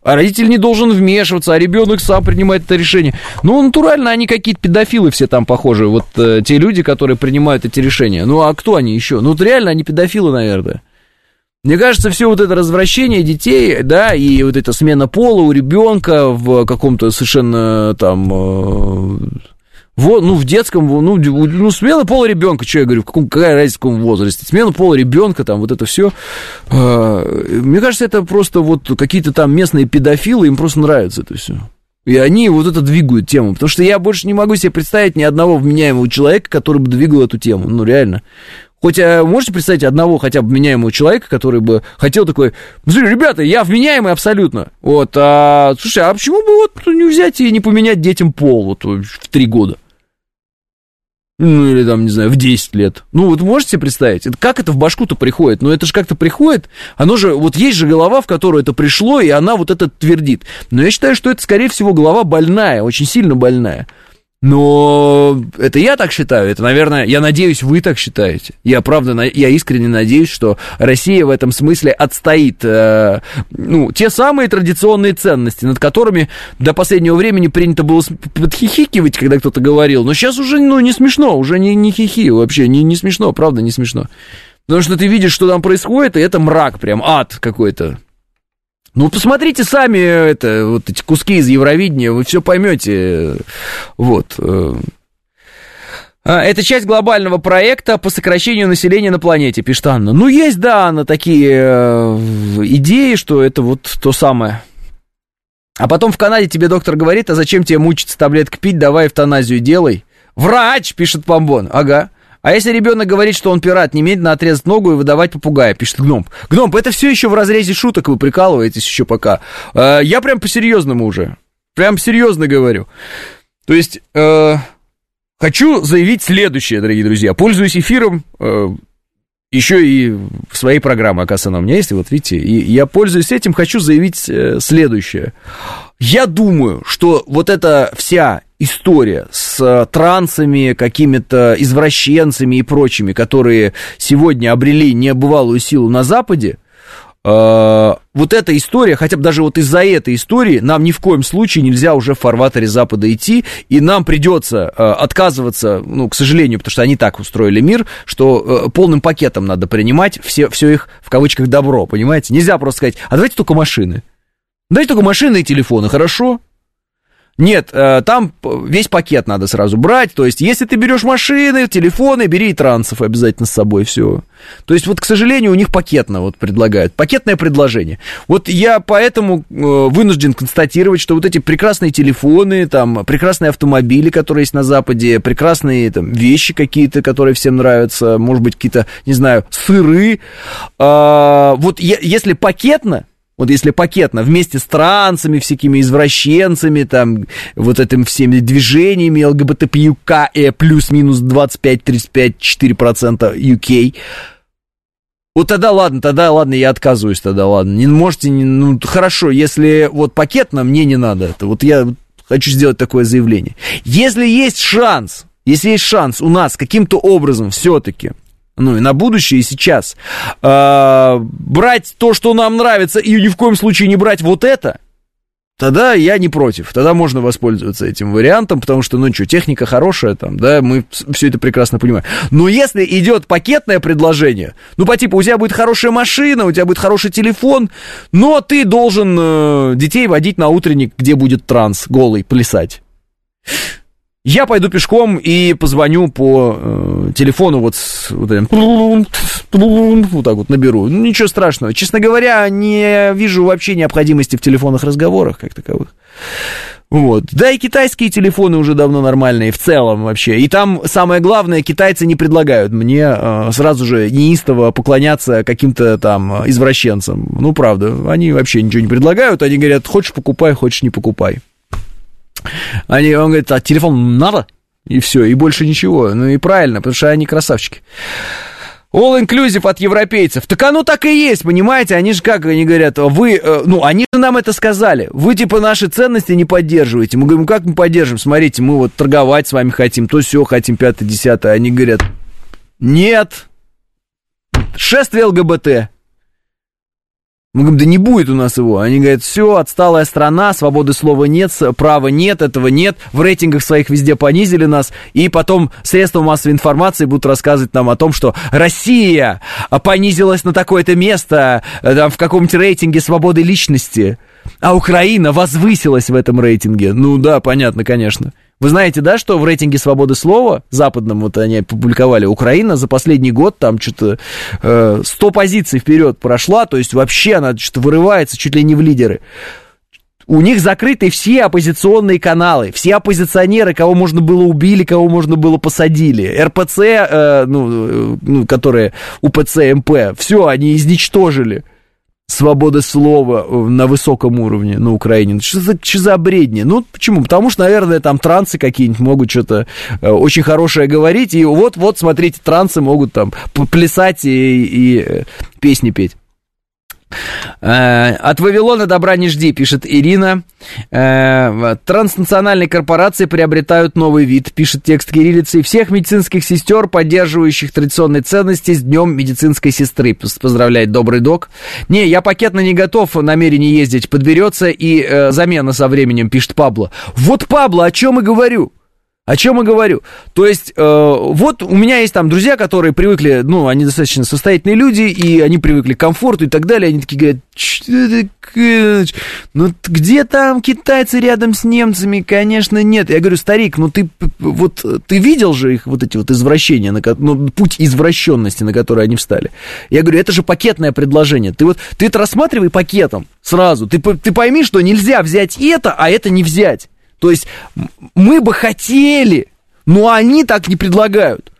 А родитель не должен вмешиваться, а ребенок сам принимает это решение. Ну, натурально, они какие-то педофилы все там похожи. Вот э, те люди, которые принимают эти решения. Ну, а кто они еще? Ну, вот реально они педофилы, наверное. Мне кажется, все вот это развращение детей, да, и вот эта смена пола у ребенка в каком-то совершенно там э, вот, ну, в детском, ну, ну смена пола ребенка, что я говорю, в каком, какая разница в каком возрасте, смена пола ребенка, там, вот это все. А, мне кажется, это просто вот какие-то там местные педофилы, им просто нравится это все. И они вот это двигают тему. Потому что я больше не могу себе представить ни одного вменяемого человека, который бы двигал эту тему. Ну, реально. Хоть а, можете представить одного хотя бы вменяемого человека, который бы хотел такой, смотри, ребята, я вменяемый абсолютно. Вот, а, слушай, а почему бы вот не взять и не поменять детям пол вот в три года? Ну, или там, не знаю, в 10 лет. Ну, вот можете себе представить? Это, как это в башку-то приходит? Ну, это же как-то приходит, оно же, вот есть же голова, в которую это пришло, и она вот это твердит. Но я считаю, что это, скорее всего, голова больная, очень сильно больная. Но это я так считаю, это, наверное, я надеюсь, вы так считаете. Я, правда, я искренне надеюсь, что Россия в этом смысле отстоит, э, ну, те самые традиционные ценности, над которыми до последнего времени принято было подхихикивать, когда кто-то говорил. Но сейчас уже, ну, не смешно, уже не, не хихи вообще, не, не смешно, правда, не смешно. Потому что ты видишь, что там происходит, и это мрак прям, ад какой-то. Ну, посмотрите сами это, вот эти куски из Евровидения, вы все поймете. Вот. Э. А, это часть глобального проекта по сокращению населения на планете, пишет Анна. Ну, есть, да, Анна, такие э, идеи, что это вот то самое. А потом в Канаде тебе доктор говорит, а зачем тебе мучиться таблетки пить, давай эвтаназию делай. Врач, пишет Помбон. Ага. А если ребенок говорит, что он пират, немедленно отрезать ногу и выдавать попугая, пишет Гном. Гном, это все еще в разрезе шуток, вы прикалываетесь еще пока. Э, я прям по-серьезному уже. Прям серьезно говорю. То есть... Э, Хочу заявить следующее, дорогие друзья. Пользуюсь эфиром э, еще и в своей программе, оказывается, она у меня есть, вот видите, и я пользуюсь этим, хочу заявить э, следующее. Я думаю, что вот эта вся история с э, трансами, какими-то извращенцами и прочими, которые сегодня обрели небывалую силу на Западе, Э, вот эта история, хотя бы даже вот из-за этой истории, нам ни в коем случае нельзя уже в фарватере Запада идти, и нам придется э, отказываться, ну, к сожалению, потому что они так устроили мир, что полным пакетом надо принимать все, все их, в кавычках, добро, понимаете? Нельзя просто сказать, а давайте только машины. Дайте только машины и телефоны, хорошо? Нет, э, там весь пакет надо сразу брать. То есть, если ты берешь машины, телефоны, бери и трансов обязательно с собой, все. То есть, вот, к сожалению, у них пакетно вот предлагают. Пакетное предложение. Вот я поэтому э, вынужден констатировать, что вот эти прекрасные телефоны, там, прекрасные автомобили, которые есть на Западе, прекрасные там вещи какие-то, которые всем нравятся, может быть, какие-то, не знаю, сыры. А, вот если пакетно, вот если пакетно, вместе с трансами, всякими извращенцами, там, вот этими всеми движениями ЛГБТПЮК, э, плюс-минус 25-35-4% UK, вот тогда ладно, тогда ладно, я отказываюсь тогда, ладно. Не можете, не, ну, хорошо, если вот пакетно, мне не надо это. Вот я хочу сделать такое заявление. Если есть шанс, если есть шанс у нас каким-то образом все-таки ну и на будущее, и сейчас, э, брать то, что нам нравится, и ни в коем случае не брать вот это, тогда я не против. Тогда можно воспользоваться этим вариантом, потому что, ну что, техника хорошая там, да, мы все это прекрасно понимаем. Но если идет пакетное предложение, ну по типу, у тебя будет хорошая машина, у тебя будет хороший телефон, но ты должен э, детей водить на утренник, где будет транс голый, плясать. Я пойду пешком и позвоню по э, телефону вот, с, вот этим, вот так вот наберу. Ну, ничего страшного. Честно говоря, не вижу вообще необходимости в телефонных разговорах как таковых. Вот. Да и китайские телефоны уже давно нормальные в целом вообще. И там самое главное, китайцы не предлагают мне э, сразу же неистово поклоняться каким-то там извращенцам. Ну, правда, они вообще ничего не предлагают. Они говорят, хочешь покупай, хочешь не покупай. Они, он говорит, а телефон надо? И все, и больше ничего. Ну и правильно, потому что они красавчики. All inclusive от европейцев. Так оно так и есть, понимаете? Они же как, они говорят, вы, э, ну, они же нам это сказали. Вы, типа, наши ценности не поддерживаете. Мы говорим, как мы поддержим? Смотрите, мы вот торговать с вами хотим, то все хотим, пятое, десятое. Они говорят, нет. Шествие ЛГБТ. Мы говорим, да не будет у нас его. Они говорят, все, отсталая страна, свободы слова нет, права нет, этого нет. В рейтингах своих везде понизили нас. И потом средства массовой информации будут рассказывать нам о том, что Россия понизилась на такое-то место э, там, в каком-нибудь рейтинге свободы личности. А Украина возвысилась в этом рейтинге. Ну да, понятно, конечно. Вы знаете, да, что в рейтинге свободы слова западном, вот они опубликовали, Украина за последний год там что-то э, 100 позиций вперед прошла, то есть вообще она что-то вырывается чуть ли не в лидеры. У них закрыты все оппозиционные каналы, все оппозиционеры, кого можно было убили, кого можно было посадили. РПЦ, э, ну, э, ну, которые УПЦ, МП, все, они изничтожили свобода слова э, на высоком уровне на Украине. Что за, что за бредни? Ну, почему? Потому что, наверное, там трансы какие-нибудь могут что-то э, очень хорошее говорить, и вот-вот, смотрите, трансы могут там плясать и, и э, песни петь. Э, от Вавилона добра не жди, пишет Ирина. Э, транснациональные корпорации приобретают новый вид, пишет текст кириллицы. Всех медицинских сестер, поддерживающих традиционные ценности, с днем медицинской сестры. Поздравляет добрый док. Не, я пакетно не готов, намерение ездить подберется и э, замена со временем, пишет Пабло. Вот Пабло, о чем и говорю. О чем я говорю? То есть, э, вот у меня есть там друзья, которые привыкли, ну, они достаточно состоятельные люди, и они привыкли к комфорту и так далее. Они такие говорят, ну, где там китайцы рядом с немцами? Конечно, нет. Я говорю, старик, ну, ты вот, ты видел же их вот эти вот извращения, на, ну, путь извращенности, на который они встали? Я говорю, это же пакетное предложение. Ты вот, ты это рассматривай пакетом сразу. Ты, ты пойми, что нельзя взять это, а это не взять. То есть мы бы хотели, но они так не предлагают.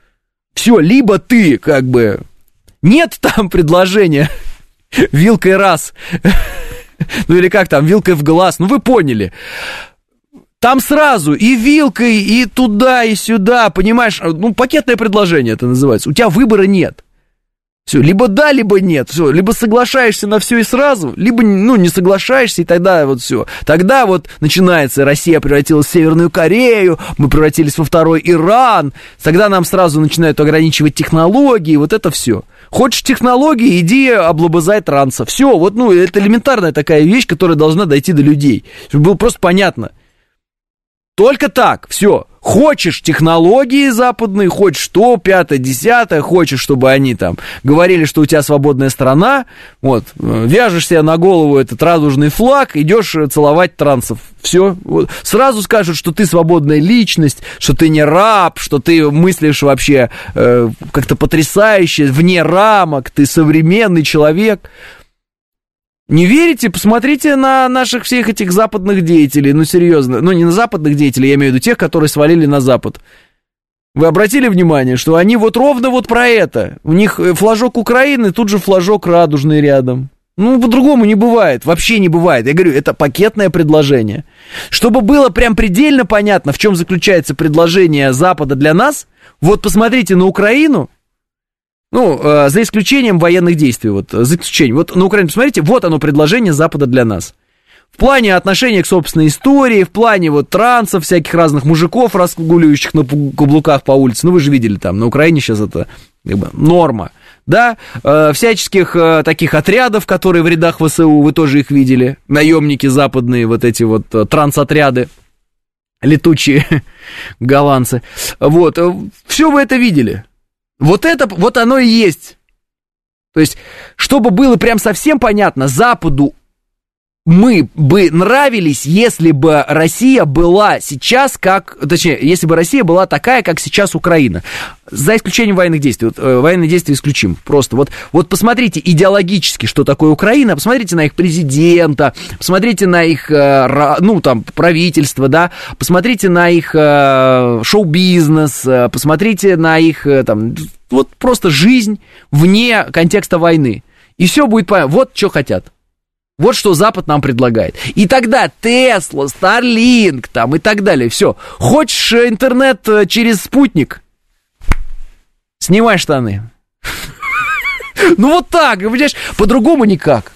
Все, либо ты как бы... Нет там предложения вилкой раз. Ну или как там, вилкой в глаз. Ну вы поняли. Там сразу и вилкой, и туда, и сюда, понимаешь? Ну, пакетное предложение это называется. У тебя выбора нет. Все, либо да, либо нет. Все, либо соглашаешься на все и сразу, либо, ну, не соглашаешься, и тогда вот все. Тогда вот начинается, Россия превратилась в Северную Корею, мы превратились во второй Иран, тогда нам сразу начинают ограничивать технологии, вот это все. Хочешь технологии, иди облобызай транса. Все, вот, ну, это элементарная такая вещь, которая должна дойти до людей. Чтобы было просто понятно. Только так, все. Хочешь технологии западные, хочешь что, пятое, десятое, хочешь, чтобы они там говорили, что у тебя свободная страна, вот, э, вяжешь себе на голову этот радужный флаг, идешь целовать трансов. Все, вот. сразу скажут, что ты свободная личность, что ты не раб, что ты мыслишь вообще э, как-то потрясающе, вне рамок, ты современный человек. Не верите? Посмотрите на наших всех этих западных деятелей. Ну, серьезно. Ну, не на западных деятелей, я имею в виду тех, которые свалили на Запад. Вы обратили внимание, что они вот ровно вот про это. У них э, флажок Украины, тут же флажок радужный рядом. Ну, по-другому не бывает, вообще не бывает. Я говорю, это пакетное предложение. Чтобы было прям предельно понятно, в чем заключается предложение Запада для нас, вот посмотрите на Украину, ну, э, за исключением военных действий, вот, за исключением. Вот на Украине, посмотрите, вот оно предложение Запада для нас. В плане отношения к собственной истории, в плане вот трансов, всяких разных мужиков, разгуливающих на каблуках по улице. Ну, вы же видели там, на Украине сейчас это как бы норма. Да, э, всяческих э, таких отрядов, которые в рядах ВСУ, вы тоже их видели. Наемники западные, вот эти вот э, трансотряды летучие голландцы. Вот, э, все вы это видели. Вот это, вот оно и есть. То есть, чтобы было прям совсем понятно, Западу мы бы нравились, если бы Россия была сейчас как, точнее, если бы Россия была такая, как сейчас Украина. За исключением военных действий. Вот, э, военные действия исключим. Просто вот, вот посмотрите идеологически, что такое Украина, посмотрите на их президента, посмотрите на их, э, ну, там, правительство, да, посмотрите на их э, шоу-бизнес, э, посмотрите на их, э, там, вот просто жизнь вне контекста войны. И все будет понятно. Вот что хотят. Вот что Запад нам предлагает. И тогда Тесла, Starlink там и так далее. Все. Хочешь э, интернет э, через спутник? Снимай штаны. Ну вот так, понимаешь, по-другому никак.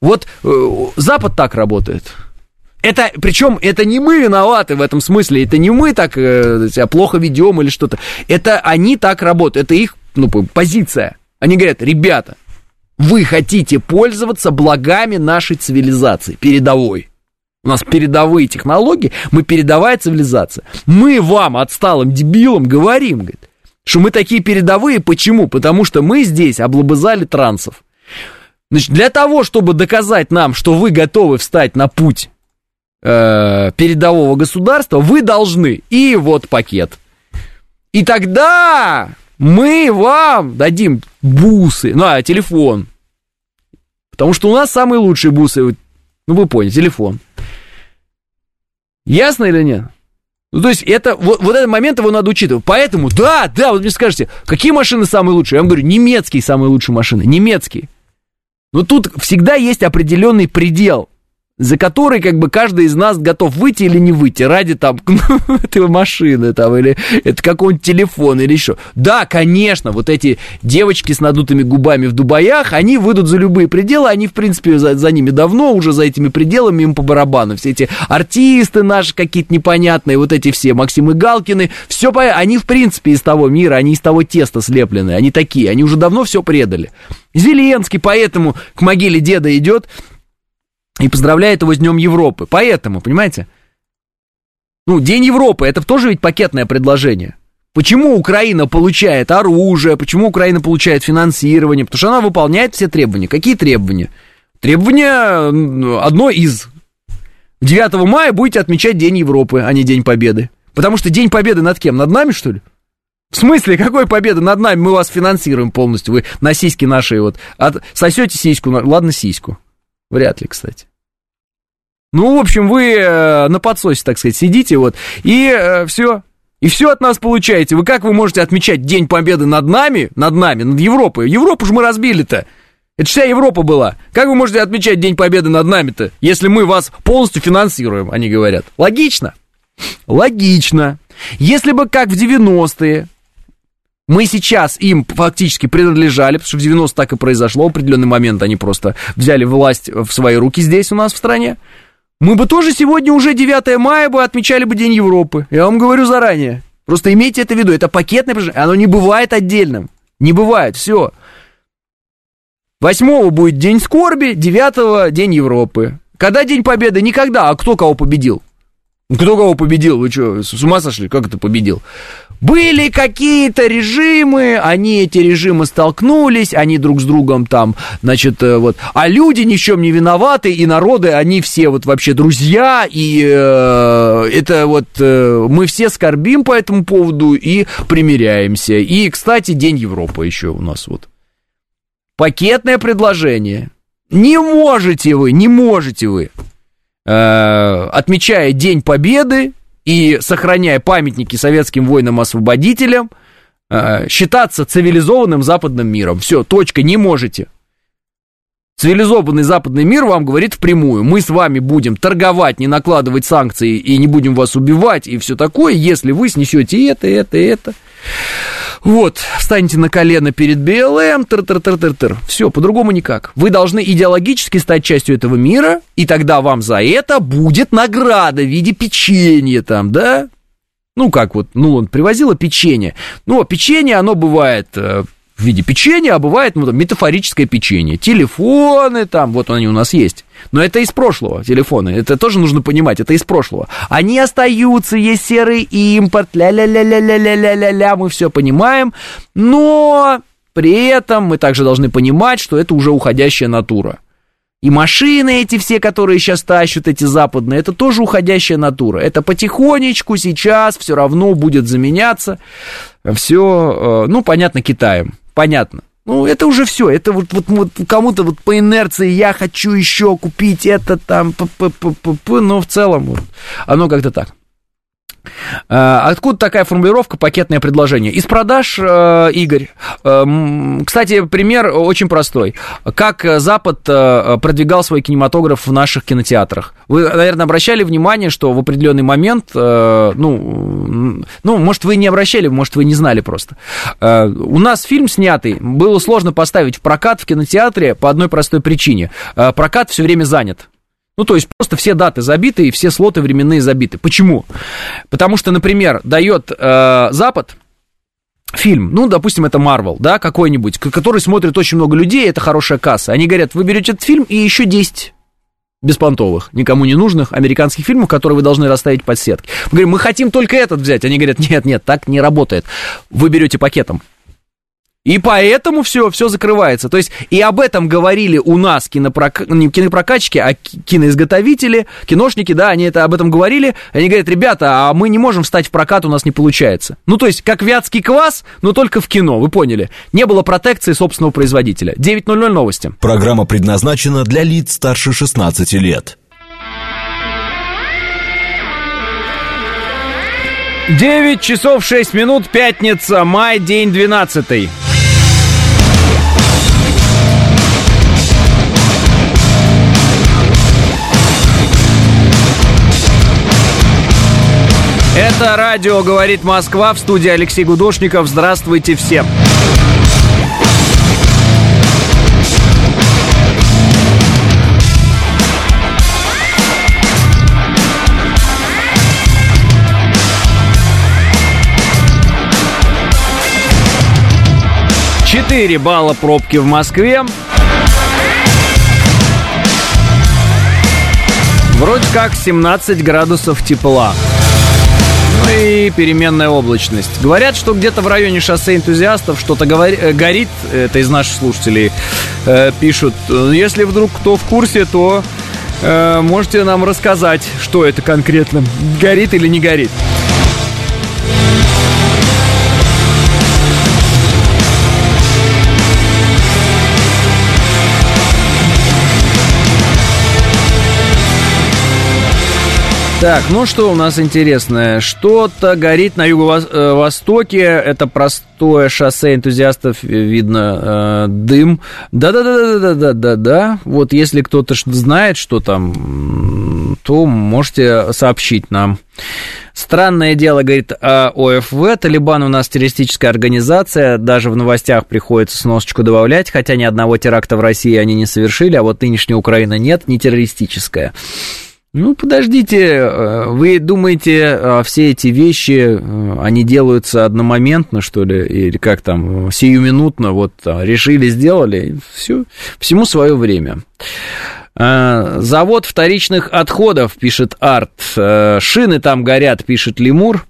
Вот э, Запад так работает. Это, причем, это не мы виноваты в этом смысле, это не мы так э, себя плохо ведем или что-то. Это они так работают, это их ну, позиция. Они говорят, ребята, вы хотите пользоваться благами нашей цивилизации, передовой. У нас передовые технологии, мы передовая цивилизация. Мы вам, отсталым дебилам, говорим, говорит, что мы такие передовые. Почему? Потому что мы здесь облобызали трансов. Значит, для того, чтобы доказать нам, что вы готовы встать на путь э, передового государства, вы должны. И вот пакет. И тогда мы вам дадим бусы, ну, а телефон. Потому что у нас самые лучшие бусы, ну, вы поняли, телефон. Ясно или нет? Ну, то есть, это, вот, вот этот момент его надо учитывать. Поэтому, да, да, вот мне скажете, какие машины самые лучшие? Я вам говорю, немецкие самые лучшие машины, немецкие. Но тут всегда есть определенный предел за который как бы каждый из нас готов выйти или не выйти ради там ну, этой машины там или это какого-нибудь телефона или еще. Да, конечно, вот эти девочки с надутыми губами в Дубаях, они выйдут за любые пределы, они в принципе за, за ними давно уже за этими пределами им по барабану. Все эти артисты наши какие-то непонятные, вот эти все Максимы Галкины, все по... они в принципе из того мира, они из того теста слеплены, они такие, они уже давно все предали. Зеленский поэтому к могиле деда идет и поздравляет его с Днем Европы. Поэтому, понимаете, Ну, День Европы, это тоже ведь пакетное предложение. Почему Украина получает оружие, почему Украина получает финансирование? Потому что она выполняет все требования. Какие требования? Требования одно из. 9 мая будете отмечать День Европы, а не День Победы. Потому что День Победы над кем? Над нами, что ли? В смысле, какой победы над нами? Мы вас финансируем полностью. Вы на сиськи наши вот. От... Сосете сиську, ладно, сиську. Вряд ли, кстати. Ну, в общем, вы э, на подсосе, так сказать, сидите вот, и э, все. И все от нас получаете. Вы как вы можете отмечать День Победы над нами, над нами, над Европой? Европу же мы разбили-то. Это вся Европа была. Как вы можете отмечать День Победы над нами-то, если мы вас полностью финансируем, они говорят. Логично? Логично. Если бы как в 90-е мы сейчас им фактически принадлежали, потому что в 90 так и произошло, в определенный момент они просто взяли власть в свои руки здесь у нас в стране, мы бы тоже сегодня уже 9 мая бы отмечали бы День Европы. Я вам говорю заранее. Просто имейте это в виду. Это пакетное предложение. Оно не бывает отдельным. Не бывает. Все. Восьмого будет День скорби, девятого День Европы. Когда День Победы? Никогда. А кто кого победил? Кто кого победил? Вы что, с ума сошли? Как это победил? Были какие-то режимы, они, эти режимы столкнулись, они друг с другом там, значит, э, вот, а люди ни в чем не виноваты, и народы, они все вот вообще друзья, и э, это вот, э, мы все скорбим по этому поводу и примиряемся. И, кстати, День Европы еще у нас вот. Пакетное предложение. Не можете вы, не можете вы, э, отмечая День Победы, и сохраняя памятники советским воинам-освободителям, э, считаться цивилизованным западным миром. Все, точка, не можете. Цивилизованный западный мир вам говорит впрямую, мы с вами будем торговать, не накладывать санкции и не будем вас убивать и все такое, если вы снесете это, это, это. Вот, встанете на колено перед БЛМ, тыр-тыр-тыр-тыр-тыр. Все, по-другому никак. Вы должны идеологически стать частью этого мира, и тогда вам за это будет награда в виде печенья там, да? Ну, как вот, ну, он привозила печенье. Ну, печенье, оно бывает э, в виде печенья, а бывает ну, там, метафорическое печенье. Телефоны там, вот они у нас есть. Но это из прошлого телефоны, это тоже нужно понимать, это из прошлого. Они остаются, есть серый импорт, ля-ля-ля-ля-ля-ля-ля-ля, мы все понимаем, но при этом мы также должны понимать, что это уже уходящая натура. И машины эти все, которые сейчас тащат, эти западные, это тоже уходящая натура. Это потихонечку сейчас все равно будет заменяться. Все, э, ну, понятно, Китаем понятно. Ну, это уже все. Это вот, вот, вот кому-то вот по инерции я хочу еще купить это там, п -п -п но в целом вот, оно как-то так. А, откуда такая формулировка пакетное предложение? Из продаж, э, Игорь. Эм, кстати, пример очень простой. Как Запад э, продвигал свой кинематограф в наших кинотеатрах? Вы, наверное, обращали внимание, что в определенный момент, э, ну, ну, может, вы не обращали, может, вы не знали просто. У нас фильм снятый, было сложно поставить в прокат в кинотеатре по одной простой причине. Прокат все время занят. Ну, то есть просто все даты забиты и все слоты временные забиты. Почему? Потому что, например, дает э, Запад фильм, ну, допустим, это Марвел, да, какой-нибудь, который смотрит очень много людей, это хорошая касса. Они говорят, вы берете этот фильм и еще 10 беспонтовых, никому не нужных американских фильмов, которые вы должны расставить под сетки. Мы говорим, мы хотим только этот взять. Они говорят, нет, нет, так не работает. Вы берете пакетом. И поэтому все, все закрывается. То есть и об этом говорили у нас кинопрок... не кинопрокатчики, а киноизготовители, киношники, да, они это об этом говорили. Они говорят, ребята, а мы не можем встать в прокат, у нас не получается. Ну, то есть, как вятский квас, но только в кино, вы поняли. Не было протекции собственного производителя. 9.00 новости. Программа предназначена для лиц старше 16 лет. 9 часов 6 минут, пятница, май, день 12. Это радио «Говорит Москва» в студии Алексей Гудошников. Здравствуйте всем. Четыре балла пробки в Москве. Вроде как 17 градусов тепла. Ну и переменная облачность. Говорят, что где-то в районе шоссе энтузиастов что-то э, горит. Это из наших слушателей э, пишут. Если вдруг кто в курсе, то э, можете нам рассказать, что это конкретно. Горит или не горит. Так, ну что у нас интересное? Что-то горит на юго-востоке. Это простое шоссе энтузиастов. Видно э, дым. Да-да-да-да-да-да-да. Вот если кто-то знает, что там, то можете сообщить нам. Странное дело, говорит ОФВ. Талибан у нас террористическая организация. Даже в новостях приходится сносочку добавлять. Хотя ни одного теракта в России они не совершили, а вот нынешняя Украина нет, не террористическая. Ну, подождите, э, вы думаете, э, все эти вещи, э, они делаются одномоментно, что ли, или как там, сиюминутно, вот решили, сделали, все, всему свое время. Завод вторичных отходов, пишет Арт. Шины там горят, пишет Лемур.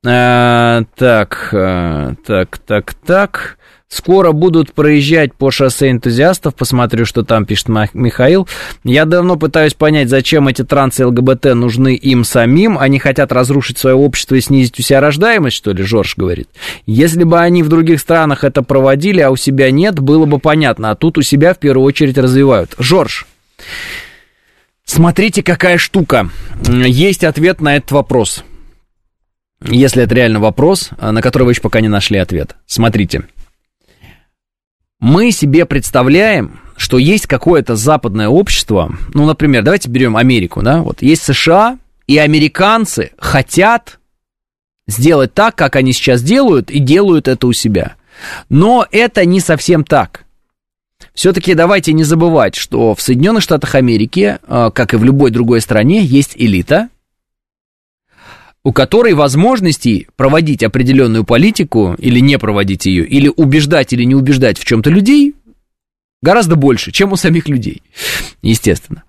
Так, так, так, так. Скоро будут проезжать по шоссе энтузиастов, посмотрю, что там пишет Михаил. Я давно пытаюсь понять, зачем эти трансы ЛГБТ нужны им самим. Они хотят разрушить свое общество и снизить у себя рождаемость, что ли, Жорж говорит. Если бы они в других странах это проводили, а у себя нет, было бы понятно. А тут у себя в первую очередь развивают. Жорж, смотрите, какая штука. Есть ответ на этот вопрос. Если это реально вопрос, на который вы еще пока не нашли ответ. Смотрите мы себе представляем, что есть какое-то западное общество, ну, например, давайте берем Америку, да, вот есть США, и американцы хотят сделать так, как они сейчас делают, и делают это у себя. Но это не совсем так. Все-таки давайте не забывать, что в Соединенных Штатах Америки, а, как и в любой другой стране, есть элита, у которой возможностей проводить определенную политику или не проводить ее, или убеждать или не убеждать в чем-то людей гораздо больше, чем у самих людей, естественно.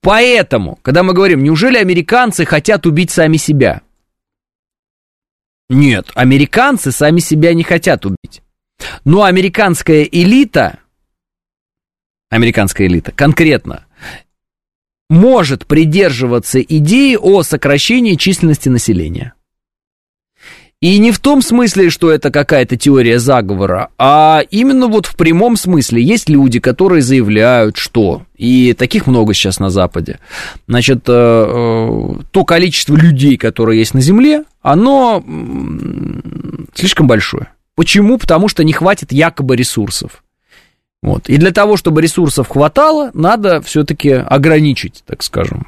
Поэтому, когда мы говорим, неужели американцы хотят убить сами себя? Нет, американцы сами себя не хотят убить. Но американская элита, американская элита конкретно, может придерживаться идеи о сокращении численности населения. И не в том смысле, что это какая-то теория заговора, а именно вот в прямом смысле. Есть люди, которые заявляют, что, и таких много сейчас на Западе, значит, э, э, то количество людей, которые есть на Земле, оно слишком большое. Почему? Потому что не хватит якобы ресурсов. Вот. И для того, чтобы ресурсов хватало, надо все-таки ограничить, так скажем,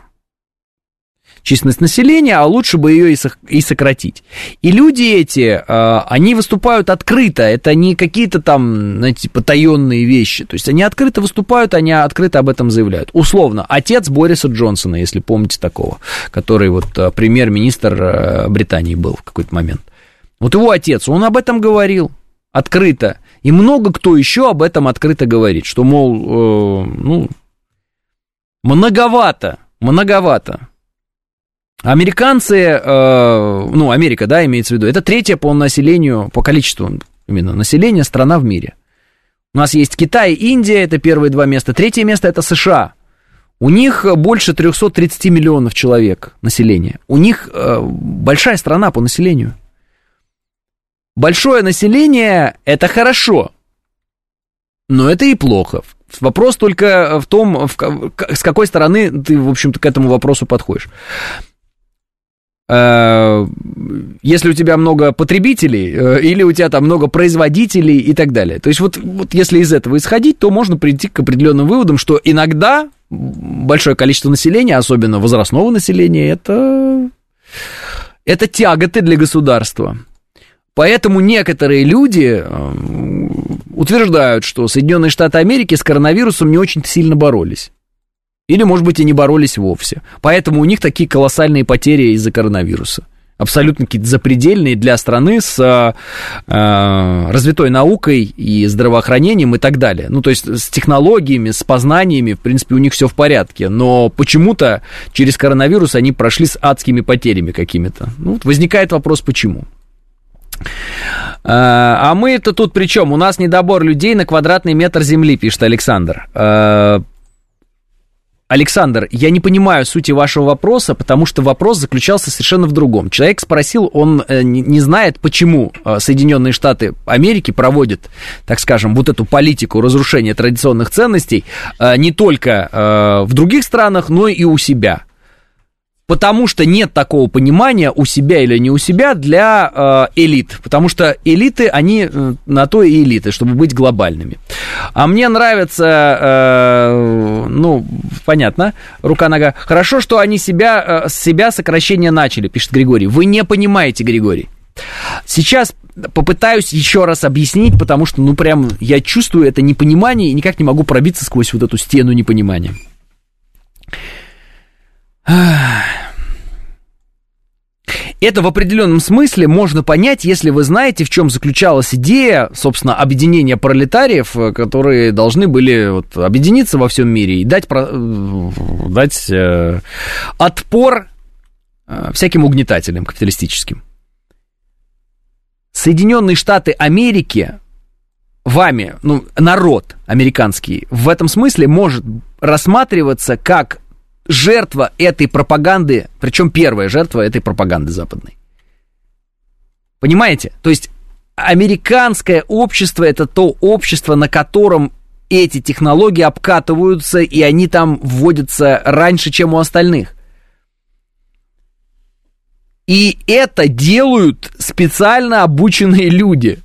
численность населения, а лучше бы ее и сократить. И люди эти, а, они выступают открыто, это не какие-то там, знаете, потаенные вещи. То есть они открыто выступают, они открыто об этом заявляют. Условно, отец Бориса Джонсона, если помните такого, который вот а, премьер-министр а, Британии был в какой-то момент. Вот его отец, он об этом говорил открыто. И много кто еще об этом открыто говорит, что, мол, э, ну, многовато, многовато. Американцы, э, ну, Америка, да, имеется в виду, это третья по населению, по количеству именно населения страна в мире. У нас есть Китай, Индия, это первые два места. Третье место это США. У них больше 330 миллионов человек населения. У них э, большая страна по населению. Большое население – это хорошо, но это и плохо. Вопрос только в том, в, с какой стороны ты, в общем-то, к этому вопросу подходишь. Э, если у тебя много потребителей, э, или у тебя там много производителей и так далее. То есть вот, вот если из этого исходить, то можно прийти к определенным выводам, что иногда большое количество населения, особенно возрастного населения, это, это тяготы для государства. Поэтому некоторые люди э, утверждают, что Соединенные Штаты Америки с коронавирусом не очень сильно боролись. Или, может быть, и не боролись вовсе. Поэтому у них такие колоссальные потери из-за коронавируса. абсолютно какие-то запредельные для страны с э, развитой наукой и здравоохранением и так далее. Ну, то есть с технологиями, с познаниями, в принципе, у них все в порядке. Но почему-то через коронавирус они прошли с адскими потерями какими-то. Ну, вот возникает вопрос, почему. А мы это тут при чем? У нас недобор людей на квадратный метр земли, пишет Александр. Александр, я не понимаю сути вашего вопроса, потому что вопрос заключался совершенно в другом. Человек спросил, он э, не знает, почему э, Соединенные Штаты Америки проводят, так скажем, вот эту политику разрушения традиционных ценностей э, не только в других странах, но и у себя потому что нет такого понимания у себя или не у себя для э, элит, потому что элиты, они э, на то и элиты, чтобы быть глобальными. А мне нравится, э, ну, понятно, рука-нога. Хорошо, что они себя, э, себя сокращение начали, пишет Григорий. Вы не понимаете, Григорий. Сейчас попытаюсь еще раз объяснить, потому что, ну, прям я чувствую это непонимание и никак не могу пробиться сквозь вот эту стену непонимания. Это в определенном смысле можно понять, если вы знаете, в чем заключалась идея, собственно, объединения пролетариев, э, которые должны были вот, объединиться во всем мире и дать, э, дать э, отпор э, всяким угнетателям капиталистическим. Соединенные Штаты Америки вами, ну, народ американский, в этом смысле может рассматриваться как жертва этой пропаганды, причем первая жертва этой пропаганды западной. Понимаете? То есть американское общество это то общество, на котором эти технологии обкатываются, и они там вводятся раньше, чем у остальных. И это делают специально обученные люди.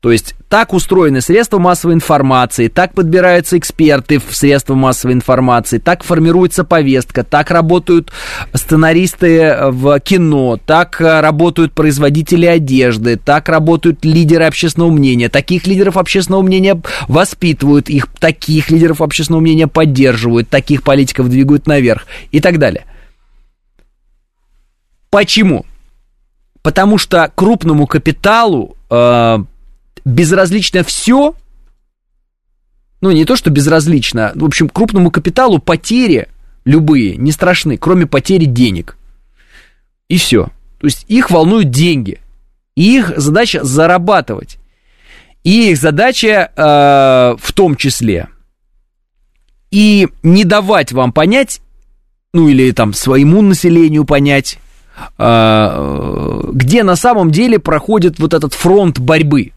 То есть так устроены средства массовой информации, так подбираются эксперты в средства массовой информации, так формируется повестка, так работают сценаристы в кино, так работают производители одежды, так работают лидеры общественного мнения. Таких лидеров общественного мнения воспитывают, их таких лидеров общественного мнения поддерживают, таких политиков двигают наверх и так далее. Почему? Потому что крупному капиталу э, безразлично все, ну, не то, что безразлично, в общем, крупному капиталу потери любые не страшны, кроме потери денег. И все. То есть их волнуют деньги. И их задача зарабатывать. И их задача э, в том числе и не давать вам понять, ну или там своему населению понять, э, где на самом деле проходит вот этот фронт борьбы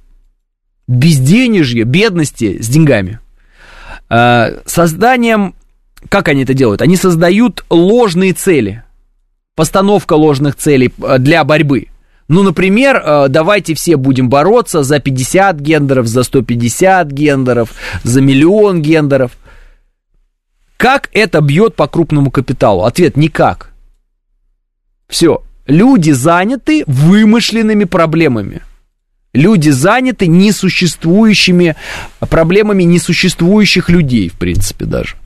безденежье, бедности с деньгами. А, созданием, как они это делают? Они создают ложные цели, постановка ложных целей а, для борьбы. Ну, например, а, давайте все будем бороться за 50 гендеров, за 150 гендеров, за миллион гендеров. Как это бьет по крупному капиталу? Ответ – никак. Все. Люди заняты вымышленными проблемами – Люди заняты несуществующими проблемами несуществующих людей, в принципе, даже.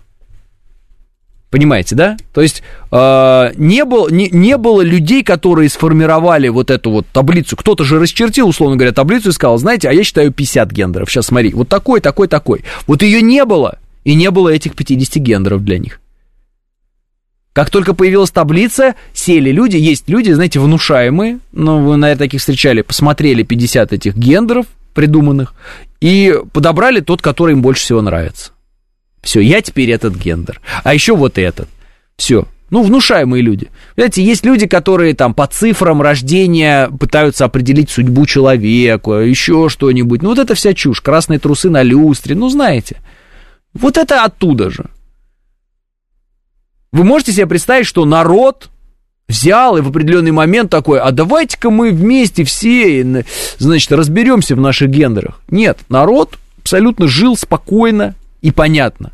Понимаете, да? То есть э, не, был, не, не было людей, которые сформировали вот эту вот таблицу. Кто-то же расчертил, условно говоря, таблицу и сказал, знаете, а я считаю 50 гендеров. Сейчас смотри, вот такой, такой, такой. Вот ее не было, и не было этих 50 гендеров для них. Как только появилась таблица, сели люди, есть люди, знаете, внушаемые, ну, вы, наверное, таких встречали, посмотрели 50 этих гендеров придуманных и подобрали тот, который им больше всего нравится. Все, я теперь этот гендер, а еще вот этот. Все, ну, внушаемые люди. Знаете, есть люди, которые там по цифрам рождения пытаются определить судьбу человека, еще что-нибудь. Ну, вот это вся чушь. Красные трусы на люстре, ну, знаете. Вот это оттуда же. Вы можете себе представить, что народ взял и в определенный момент такой, а давайте-ка мы вместе все, значит, разберемся в наших гендерах. Нет, народ абсолютно жил спокойно и понятно.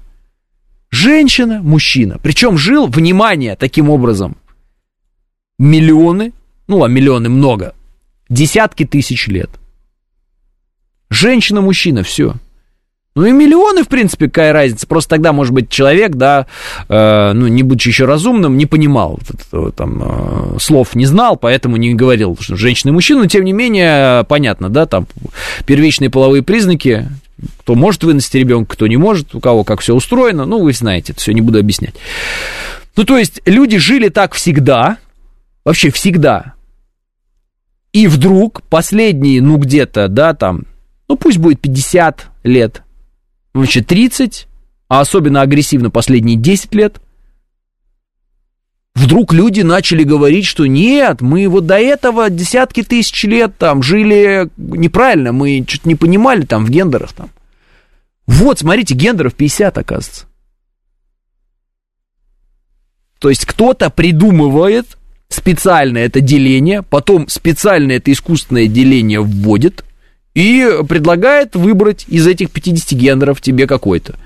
Женщина, мужчина. Причем жил, внимание, таким образом, миллионы, ну, а миллионы много, десятки тысяч лет. Женщина, мужчина, все. Ну и миллионы, в принципе, какая разница. Просто тогда, может быть, человек, да, э, ну, не будучи еще разумным, не понимал, э, там, э, слов не знал, поэтому не говорил, что женщина и мужчина, но, тем не менее, понятно, да, там, первичные половые признаки, кто может выносить ребенка, кто не может, у кого как все устроено, ну, вы знаете, это все не буду объяснять. Ну, то есть, люди жили так всегда, вообще всегда, и вдруг последние, ну, где-то, да, там, ну, пусть будет 50 лет, значит, 30, а особенно агрессивно последние 10 лет, вдруг люди начали говорить, что нет, мы вот до этого десятки тысяч лет там жили неправильно, мы что-то не понимали там в гендерах там. Вот, смотрите, гендеров 50, оказывается. То есть кто-то придумывает специально это деление, потом специально это искусственное деление вводит, и предлагает выбрать из этих 50 гендеров тебе какой-то.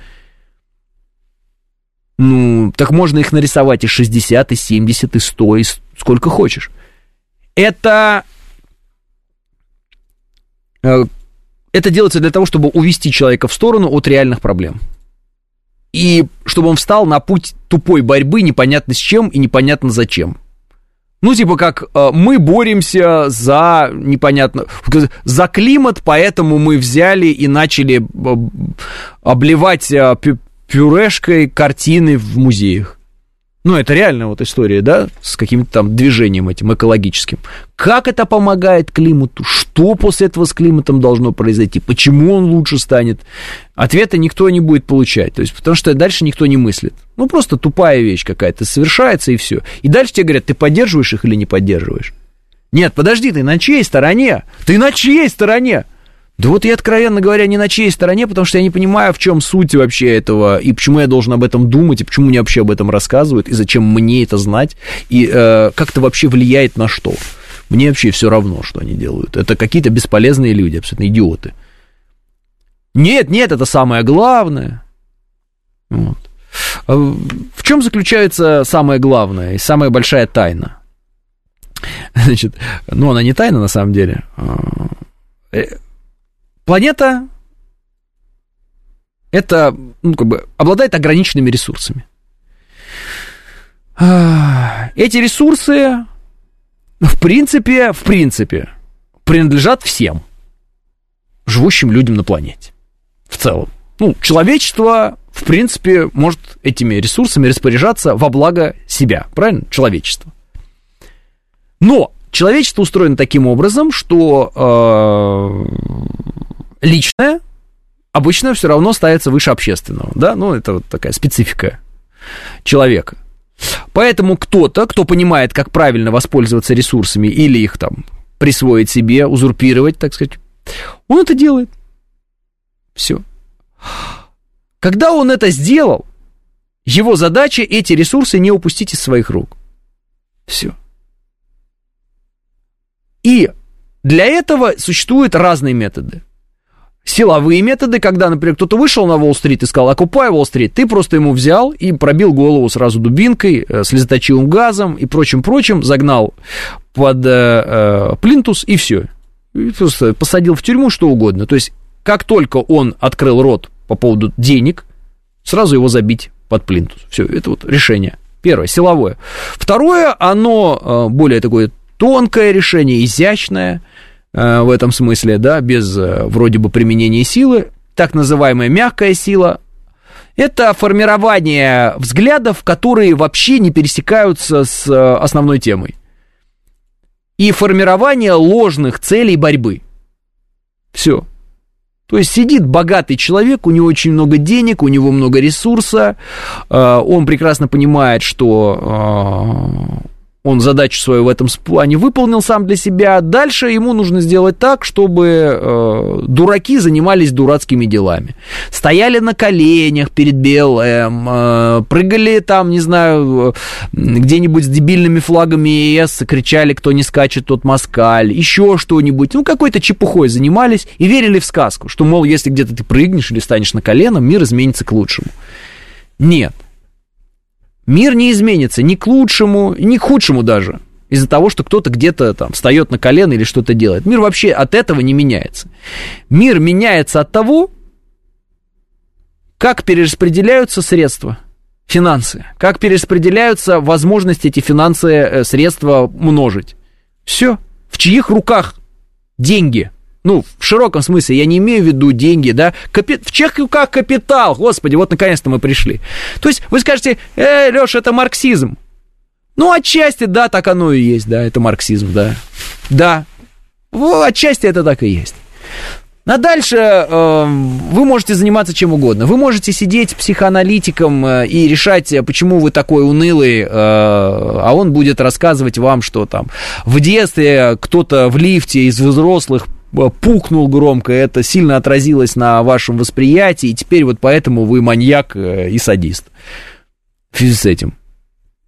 Ну, так можно их нарисовать и 60, и 70, и 100, и сколько хочешь. Это... Э, это делается для того, чтобы увести человека в сторону от реальных проблем. И чтобы он встал на путь тупой борьбы непонятно с чем и непонятно зачем. Ну, типа как э, мы боремся за непонятно за климат, поэтому мы взяли и начали э, обливать э, пюрешкой картины в музеях. Ну, это реальная вот история, да, с каким-то там движением этим экологическим. Как это помогает климату? Что после этого с климатом должно произойти? Почему он лучше станет? Ответа никто не будет получать. То есть, потому что дальше никто не мыслит. Ну, просто тупая вещь какая-то совершается, и все. И дальше тебе говорят, ты поддерживаешь их или не поддерживаешь? Нет, подожди, ты на чьей стороне? Ты на чьей стороне? Да вот я, откровенно говоря, не на чьей стороне, потому что я не понимаю, в чем суть вообще этого, и почему я должен об этом думать, и почему мне вообще об этом рассказывают, и зачем мне это знать, и э, как это вообще влияет на что. Мне вообще все равно, что они делают. Это какие-то бесполезные люди, абсолютно идиоты. Нет, нет, это самое главное. Вот. А в чем заключается самое главное и самая большая тайна? Значит, ну, она не тайна на самом деле а, э, Планета это, ну, как бы, обладает ограниченными ресурсами. Эти ресурсы, в принципе, в принципе, принадлежат всем живущим людям на планете. В целом. Ну, человечество, в принципе, может этими ресурсами распоряжаться во благо себя. Правильно? Человечество. Но человечество устроено таким образом, что э, личное обычно все равно ставится выше общественного, да, ну, это вот такая специфика человека. Поэтому кто-то, кто понимает, как правильно воспользоваться ресурсами или их там присвоить себе, узурпировать, так сказать, он это делает. Все. Когда он это сделал, его задача эти ресурсы не упустить из своих рук. Все. И для этого существуют разные методы силовые методы, когда, например, кто-то вышел на Уолл-стрит и сказал, окупай Уолл-стрит, ты просто ему взял и пробил голову сразу дубинкой, э, слезоточивым газом и прочим-прочим, загнал под э, э, плинтус и все. И просто посадил в тюрьму что угодно. То есть, как только он открыл рот по поводу денег, сразу его забить под плинтус. Все, это вот решение. Первое, силовое. Второе, оно э, более такое тонкое решение, изящное – в этом смысле, да, без э, вроде бы применения силы, так называемая мягкая сила, это формирование взглядов, которые вообще не пересекаются с э, основной темой. И формирование ложных целей борьбы. Все. То есть сидит богатый человек, у него очень много денег, у него много ресурса, он прекрасно понимает, что он задачу свою в этом плане выполнил сам для себя. Дальше ему нужно сделать так, чтобы э, дураки занимались дурацкими делами. Стояли на коленях перед БЛМ, э, прыгали там, не знаю, где-нибудь с дебильными флагами ЕС, кричали, кто не скачет, тот москаль, еще что-нибудь. Ну, какой-то чепухой занимались и верили в сказку, что, мол, если где-то ты прыгнешь или станешь на колено, мир изменится к лучшему. Нет. Мир не изменится ни к лучшему, ни к худшему даже. Из-за того, что кто-то где-то там встает на колено или что-то делает. Мир вообще от этого не меняется. Мир меняется от того, как перераспределяются средства, финансы, как перераспределяются возможности эти финансы, э, средства множить. Все. В чьих руках деньги? Ну, в широком смысле, я не имею в виду деньги, да, Капи... в чьих руках капитал, господи, вот наконец-то мы пришли. То есть вы скажете, э, Леша, это марксизм. Ну, отчасти, да, так оно и есть, да, это марксизм, да. Да, отчасти это так и есть. А дальше э, вы можете заниматься чем угодно. Вы можете сидеть психоаналитиком э, и решать, почему вы такой унылый, э, а он будет рассказывать вам, что там в детстве кто-то в лифте из взрослых э, пукнул громко, это сильно отразилось на вашем восприятии, и теперь вот поэтому вы маньяк э, и садист. В связи с этим.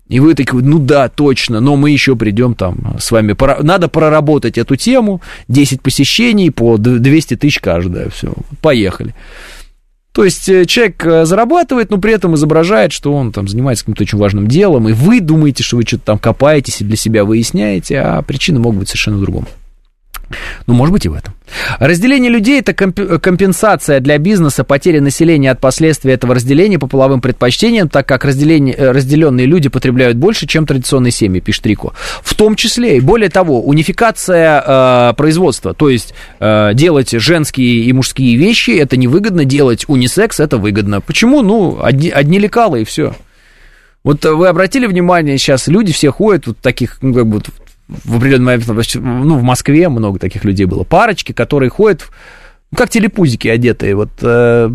И вы такие, ну да, точно, но мы еще придем там с вами. Надо проработать эту тему, 10 посещений по 200 тысяч каждая, все, поехали. То есть э, человек э, зарабатывает, но при этом изображает, что он там занимается каким-то очень важным делом, и вы думаете, что вы что-то там копаетесь и для себя выясняете, а причины могут быть совершенно другом. Ну, может быть и в этом. Разделение людей – это компенсация для бизнеса потери населения от последствий этого разделения по половым предпочтениям, так как разделение, э, разделенные люди потребляют больше, чем традиционные семьи, пишет Рико. В том числе, и более того, унификация э, производства, то есть э, делать женские и мужские вещи – это невыгодно, делать унисекс – это выгодно. Почему? Ну, одни, одни лекалы и все. Вот вы обратили внимание, сейчас люди все ходят вот таких, ну, как бы в определенный момент, ну, в Москве много таких людей было, парочки, которые ходят, ну, как телепузики одетые, вот э,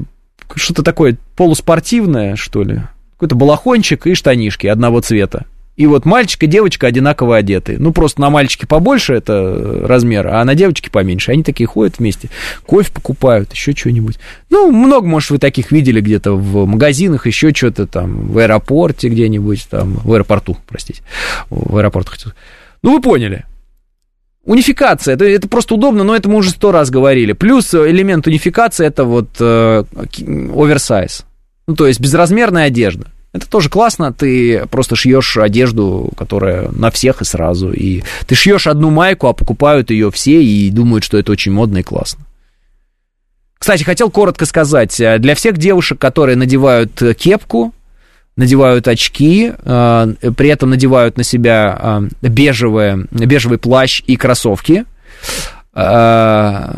что-то такое полуспортивное, что ли, какой-то балахончик и штанишки одного цвета. И вот мальчик и девочка одинаково одеты. Ну, просто на мальчике побольше это размер, а на девочке поменьше. Они такие ходят вместе, кофе покупают, еще что-нибудь. Ну, много, может, вы таких видели где-то в магазинах, еще что-то там, в аэропорте где-нибудь, там, в аэропорту, простите, в аэропорт хотел ну, вы поняли. Унификация, это, это просто удобно, но это мы уже сто раз говорили. Плюс элемент унификации это вот э, оверсайз. Ну, то есть безразмерная одежда. Это тоже классно, ты просто шьешь одежду, которая на всех и сразу. И ты шьешь одну майку, а покупают ее все и думают, что это очень модно и классно. Кстати, хотел коротко сказать, э, для всех девушек, которые надевают э, кепку, надевают очки, э, при этом надевают на себя э, бежевый плащ и кроссовки, э,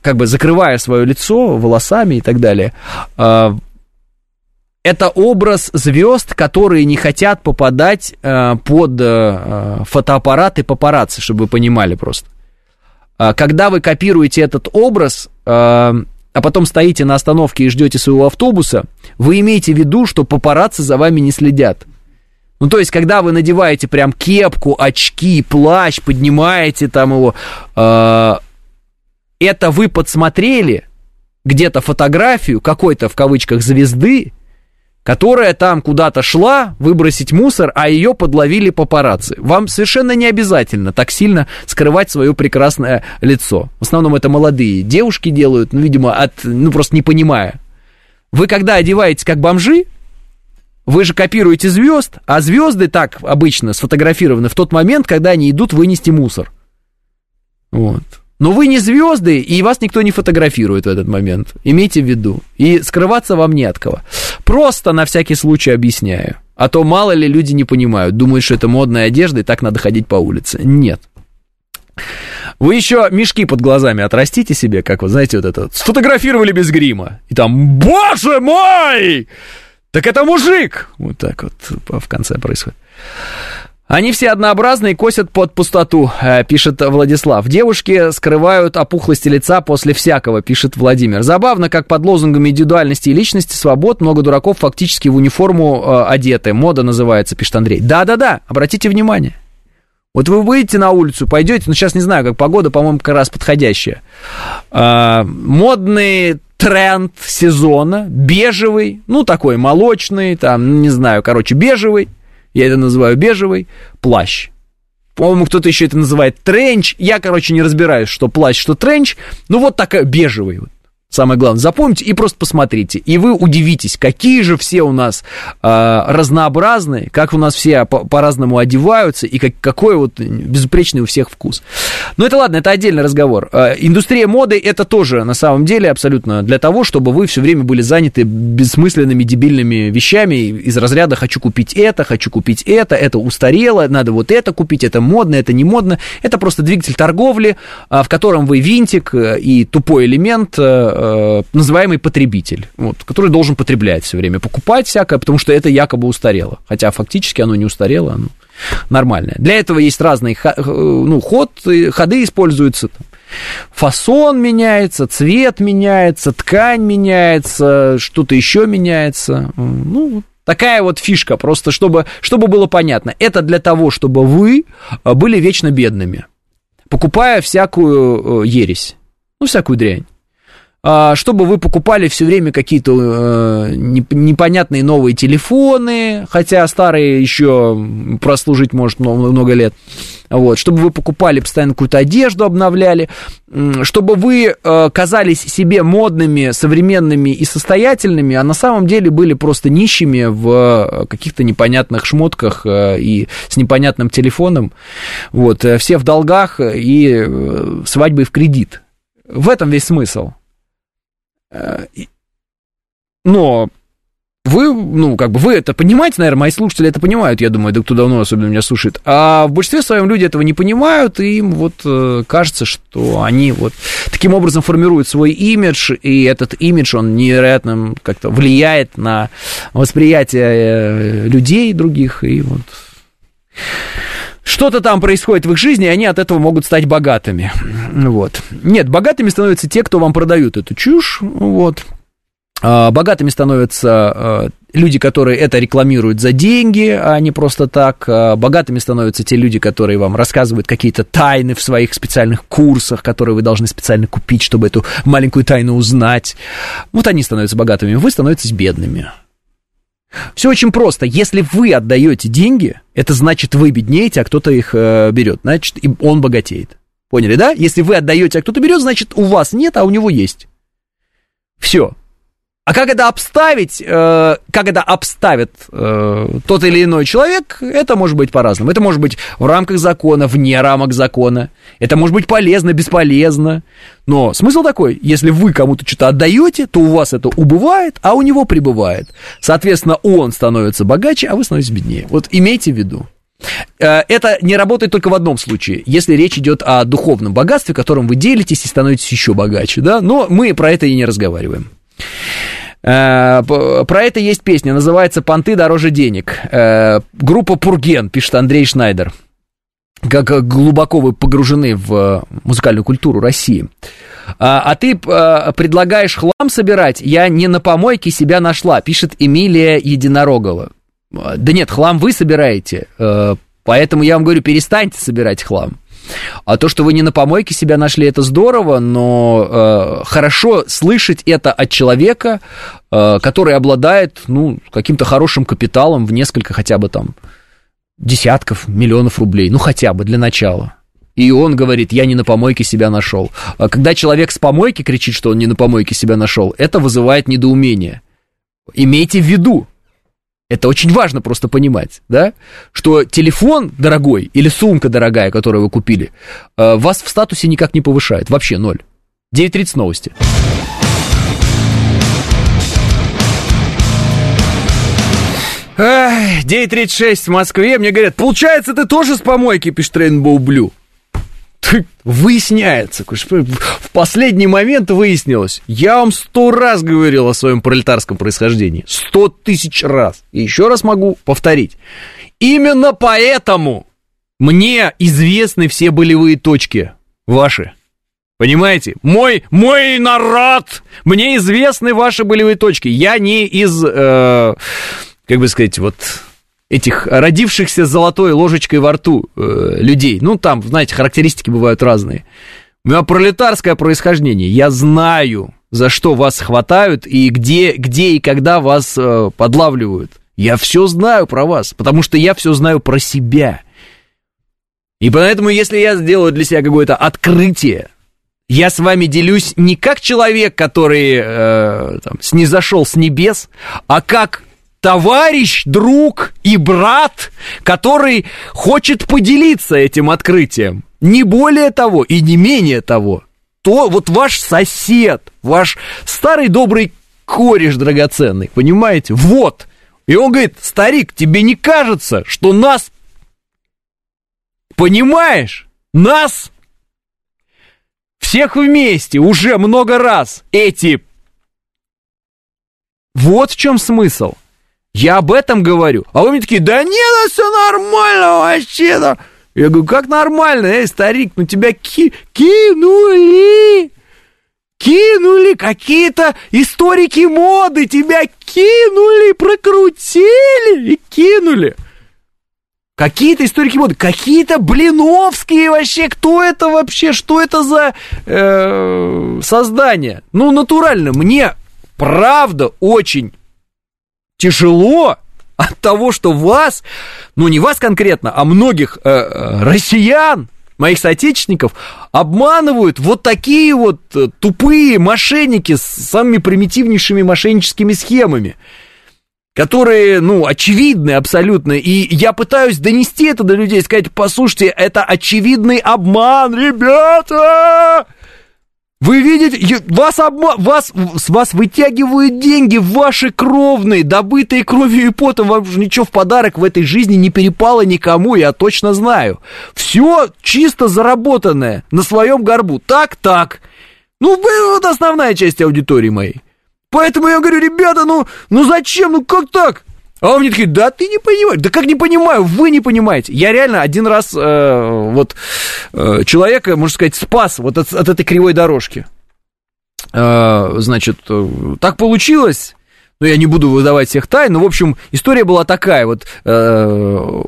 как бы закрывая свое лицо волосами и так далее. Это образ звезд, которые не хотят попадать под фотоаппараты папарацци, чтобы вы понимали просто. Когда вы копируете этот образ, а потом стоите на остановке и ждете своего автобуса, вы имеете в виду, что папарацци за вами не следят. Ну, то есть, когда вы надеваете прям кепку, очки, плащ, поднимаете там его, э, это вы подсмотрели где-то фотографию какой-то, в кавычках, звезды, которая там куда-то шла выбросить мусор, а ее подловили папарацци. Вам совершенно не обязательно так сильно скрывать свое прекрасное лицо. В основном это молодые девушки делают, ну, видимо, от, ну, просто не понимая. Вы когда одеваетесь как бомжи, вы же копируете звезд, а звезды так обычно сфотографированы в тот момент, когда они идут вынести мусор. Вот. Но вы не звезды, и вас никто не фотографирует в этот момент. Имейте в виду. И скрываться вам не от кого. Просто на всякий случай объясняю. А то мало ли люди не понимают, думают, что это модная одежда, и так надо ходить по улице. Нет. Вы еще мешки под глазами отрастите себе, как вы знаете, вот это, сфотографировали без грима. И там, боже мой! Так это мужик! Вот так вот в конце происходит. Они все однообразные, косят под пустоту, э, пишет Владислав. Девушки скрывают опухлости лица после всякого, пишет Владимир. Забавно, как под лозунгами индивидуальности и личности свобод много дураков фактически в униформу э, одеты. Мода называется, пишет Андрей. Да-да-да, обратите внимание. Вот вы выйдете на улицу, пойдете, ну сейчас не знаю, как погода, по-моему, как раз подходящая. Э, модный тренд сезона, бежевый, ну такой молочный, там, не знаю, короче, бежевый я это называю бежевый, плащ. По-моему, кто-то еще это называет тренч. Я, короче, не разбираюсь, что плащ, что тренч. Ну, вот такая бежевый. Самое главное, запомните и просто посмотрите. И вы удивитесь, какие же все у нас э, разнообразные, как у нас все по- по-разному одеваются, и как, какой вот безупречный у всех вкус. Но это ладно, это отдельный разговор. Э, индустрия моды это тоже на самом деле абсолютно для того, чтобы вы все время были заняты бессмысленными, дебильными вещами из разряда «хочу купить это, хочу купить это, это устарело, надо вот это купить, это модно, это не модно». Это просто двигатель торговли, э, в котором вы винтик э, и тупой элемент э, э, называемый потребитель, вот, который должен потреблять все время, покупать всякое, потому что это якобы устарело. Хотя фактически оно не устарело, оно нормальное. Для этого есть разные ну, ход, ходы используются. Фасон меняется, цвет меняется, ткань меняется, что-то еще меняется. Ну, Такая вот фишка, просто чтобы, чтобы было понятно. Это для того, чтобы вы были вечно бедными, покупая всякую э, ересь, ну, всякую дрянь. А, чтобы вы покупали все время какие-то э, непонятные новые телефоны, хотя старые еще прослужить может много лет. Вот, чтобы вы покупали постоянно какую-то одежду, обновляли, чтобы вы э, казались себе модными, современными и состоятельными, а на самом деле были просто нищими в каких-то непонятных шмотках э, и с непонятным телефоном. Вот, все в долгах и свадьбы в кредит. В этом весь смысл. Э, но вы, ну, как бы вы это понимаете, наверное, мои слушатели это понимают, я думаю, да кто давно особенно меня слушает. А в большинстве своем люди этого не понимают, и им вот э, кажется, что они вот таким образом формируют свой имидж, и этот имидж, он невероятно как-то влияет на восприятие э, людей других, и вот что-то там происходит в их жизни, и они от этого могут стать богатыми. Вот. Нет, богатыми становятся те, кто вам продают эту чушь. Вот. А, богатыми становятся а, люди, которые это рекламируют за деньги, а не просто так. А, богатыми становятся те люди, которые вам рассказывают какие-то тайны в своих специальных курсах, которые вы должны специально купить, чтобы эту маленькую тайну узнать. Вот они становятся богатыми, вы становитесь бедными. Все очень просто. Если вы отдаете деньги, это значит, вы беднеете, а кто-то их э, берет. Значит, он богатеет. Поняли, да? Если вы отдаете, а кто-то берет, значит, у вас нет, а у него есть. Все. А как это обставить, э, как это обставит э, тот или иной человек, это может быть по-разному. Это может быть в рамках закона, вне рамок закона. Это может быть полезно, бесполезно. Но смысл такой, если вы кому-то что-то отдаете, то у вас это убывает, а у него прибывает. Соответственно, он становится богаче, а вы становитесь беднее. Вот имейте в виду. Э, это не работает только в одном случае, если речь идет о духовном богатстве, которым вы делитесь и становитесь еще богаче, да, но мы про это и не разговариваем. Э, про это есть песня, называется «Понты дороже денег». Э, группа «Пурген», пишет Андрей Шнайдер. Как глубоко вы погружены в музыкальную культуру России. А, а ты а, предлагаешь хлам собирать? Я не на помойке себя нашла, пишет Эмилия Единорогова. Да нет, хлам вы собираете, э, поэтому я вам говорю, перестаньте собирать хлам. А то, что вы не на помойке себя нашли, это здорово, но э, хорошо слышать это от человека, э, который обладает, ну, каким-то хорошим капиталом в несколько хотя бы там десятков миллионов рублей, ну, хотя бы для начала. И он говорит, я не на помойке себя нашел. А когда человек с помойки кричит, что он не на помойке себя нашел, это вызывает недоумение. Имейте в виду, это очень важно просто понимать, да, что телефон дорогой или сумка дорогая, которую вы купили, э, вас в статусе никак не повышает, вообще ноль. 9.30 новости. Эх, 9.36 в Москве, мне говорят, получается, ты тоже с помойки, пишет Рейнбоу Блю выясняется, в последний момент выяснилось, я вам сто раз говорил о своем пролетарском происхождении, сто тысяч раз, и еще раз могу повторить, именно поэтому мне известны все болевые точки ваши, Понимаете? Мой, мой народ! Мне известны ваши болевые точки. Я не из, э, как бы сказать, вот этих родившихся золотой ложечкой во рту э, людей. Ну, там, знаете, характеристики бывают разные. У меня пролетарское происхождение. Я знаю, за что вас хватают и где, где и когда вас э, подлавливают. Я все знаю про вас, потому что я все знаю про себя. И поэтому, если я сделаю для себя какое-то открытие, Я с вами делюсь не как человек, который э, там, снизошел с небес, а как товарищ, друг и брат, который хочет поделиться этим открытием. Не более того и не менее того. То вот ваш сосед, ваш старый добрый кореш драгоценный, понимаете? Вот. И он говорит, старик, тебе не кажется, что нас, понимаешь, нас всех вместе уже много раз эти... Вот в чем смысл. Я об этом говорю. А вы мне такие, да нет, ну все нормально вообще. -то. Я говорю, как нормально, эй, старик, ну тебя ки кинули. Кинули какие-то историки моды, тебя кинули, прокрутили и кинули. Какие-то историки моды, какие-то блиновские вообще, кто это вообще, что это за э, создание? Ну, натурально, мне правда очень тяжело от того, что вас, ну не вас конкретно, а многих э, э россиян, моих соотечественников, обманывают вот такие вот э, тупые мошенники с самыми примитивнейшими мошенническими схемами которые, ну, очевидны абсолютно, и я пытаюсь донести это до людей, сказать, послушайте, это очевидный обман, ребята! Вы видите, вас, обма... вас, с вас вытягивают деньги ваши кровные, добытые кровью и потом, вам же ничего в подарок в этой жизни не перепало никому, я точно знаю. Все чисто заработанное на своем горбу. Так, так. Ну, вот основная часть аудитории моей. Поэтому я говорю, ребята, ну, ну зачем, ну как так? А он мне такие, да ты не понимаешь. Да как не понимаю, вы не понимаете. Я реально один раз э, вот э, человека, можно сказать, спас вот от, от этой кривой дорожки. Э, значит, э, так получилось, но я не буду выдавать всех тайн, но, в общем, история была такая, вот, э,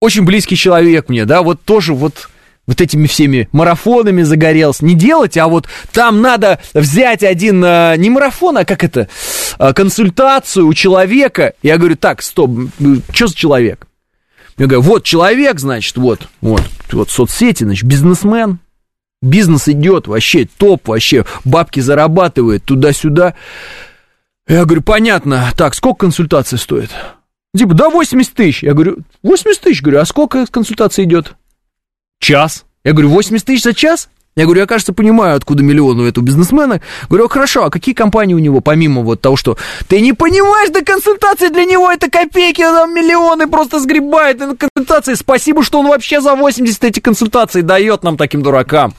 очень близкий человек мне, да, вот тоже вот вот этими всеми марафонами загорелся. Не делать, а вот там надо взять один, э, не марафон, а как это, э, консультацию у человека. Я говорю, так, стоп, что за человек? Я говорю, вот человек, значит, вот, вот, вот соцсети, значит, бизнесмен, бизнес идет вообще, топ вообще, бабки зарабатывает туда-сюда. Я говорю, понятно, так, сколько консультация стоит? Типа, да 80 тысяч. Я говорю, 80 тысяч, говорю, а сколько консультация идет? Час. Я говорю, 80 тысяч за час? Я говорю, я, кажется, понимаю, откуда миллион у этого бизнесмена. Говорю, хорошо, а какие компании у него, помимо вот того, что ты не понимаешь, да консультация для него это копейки, он там миллионы просто сгребает на консультации. Спасибо, что он вообще за 80 эти консультации дает нам, таким дуракам.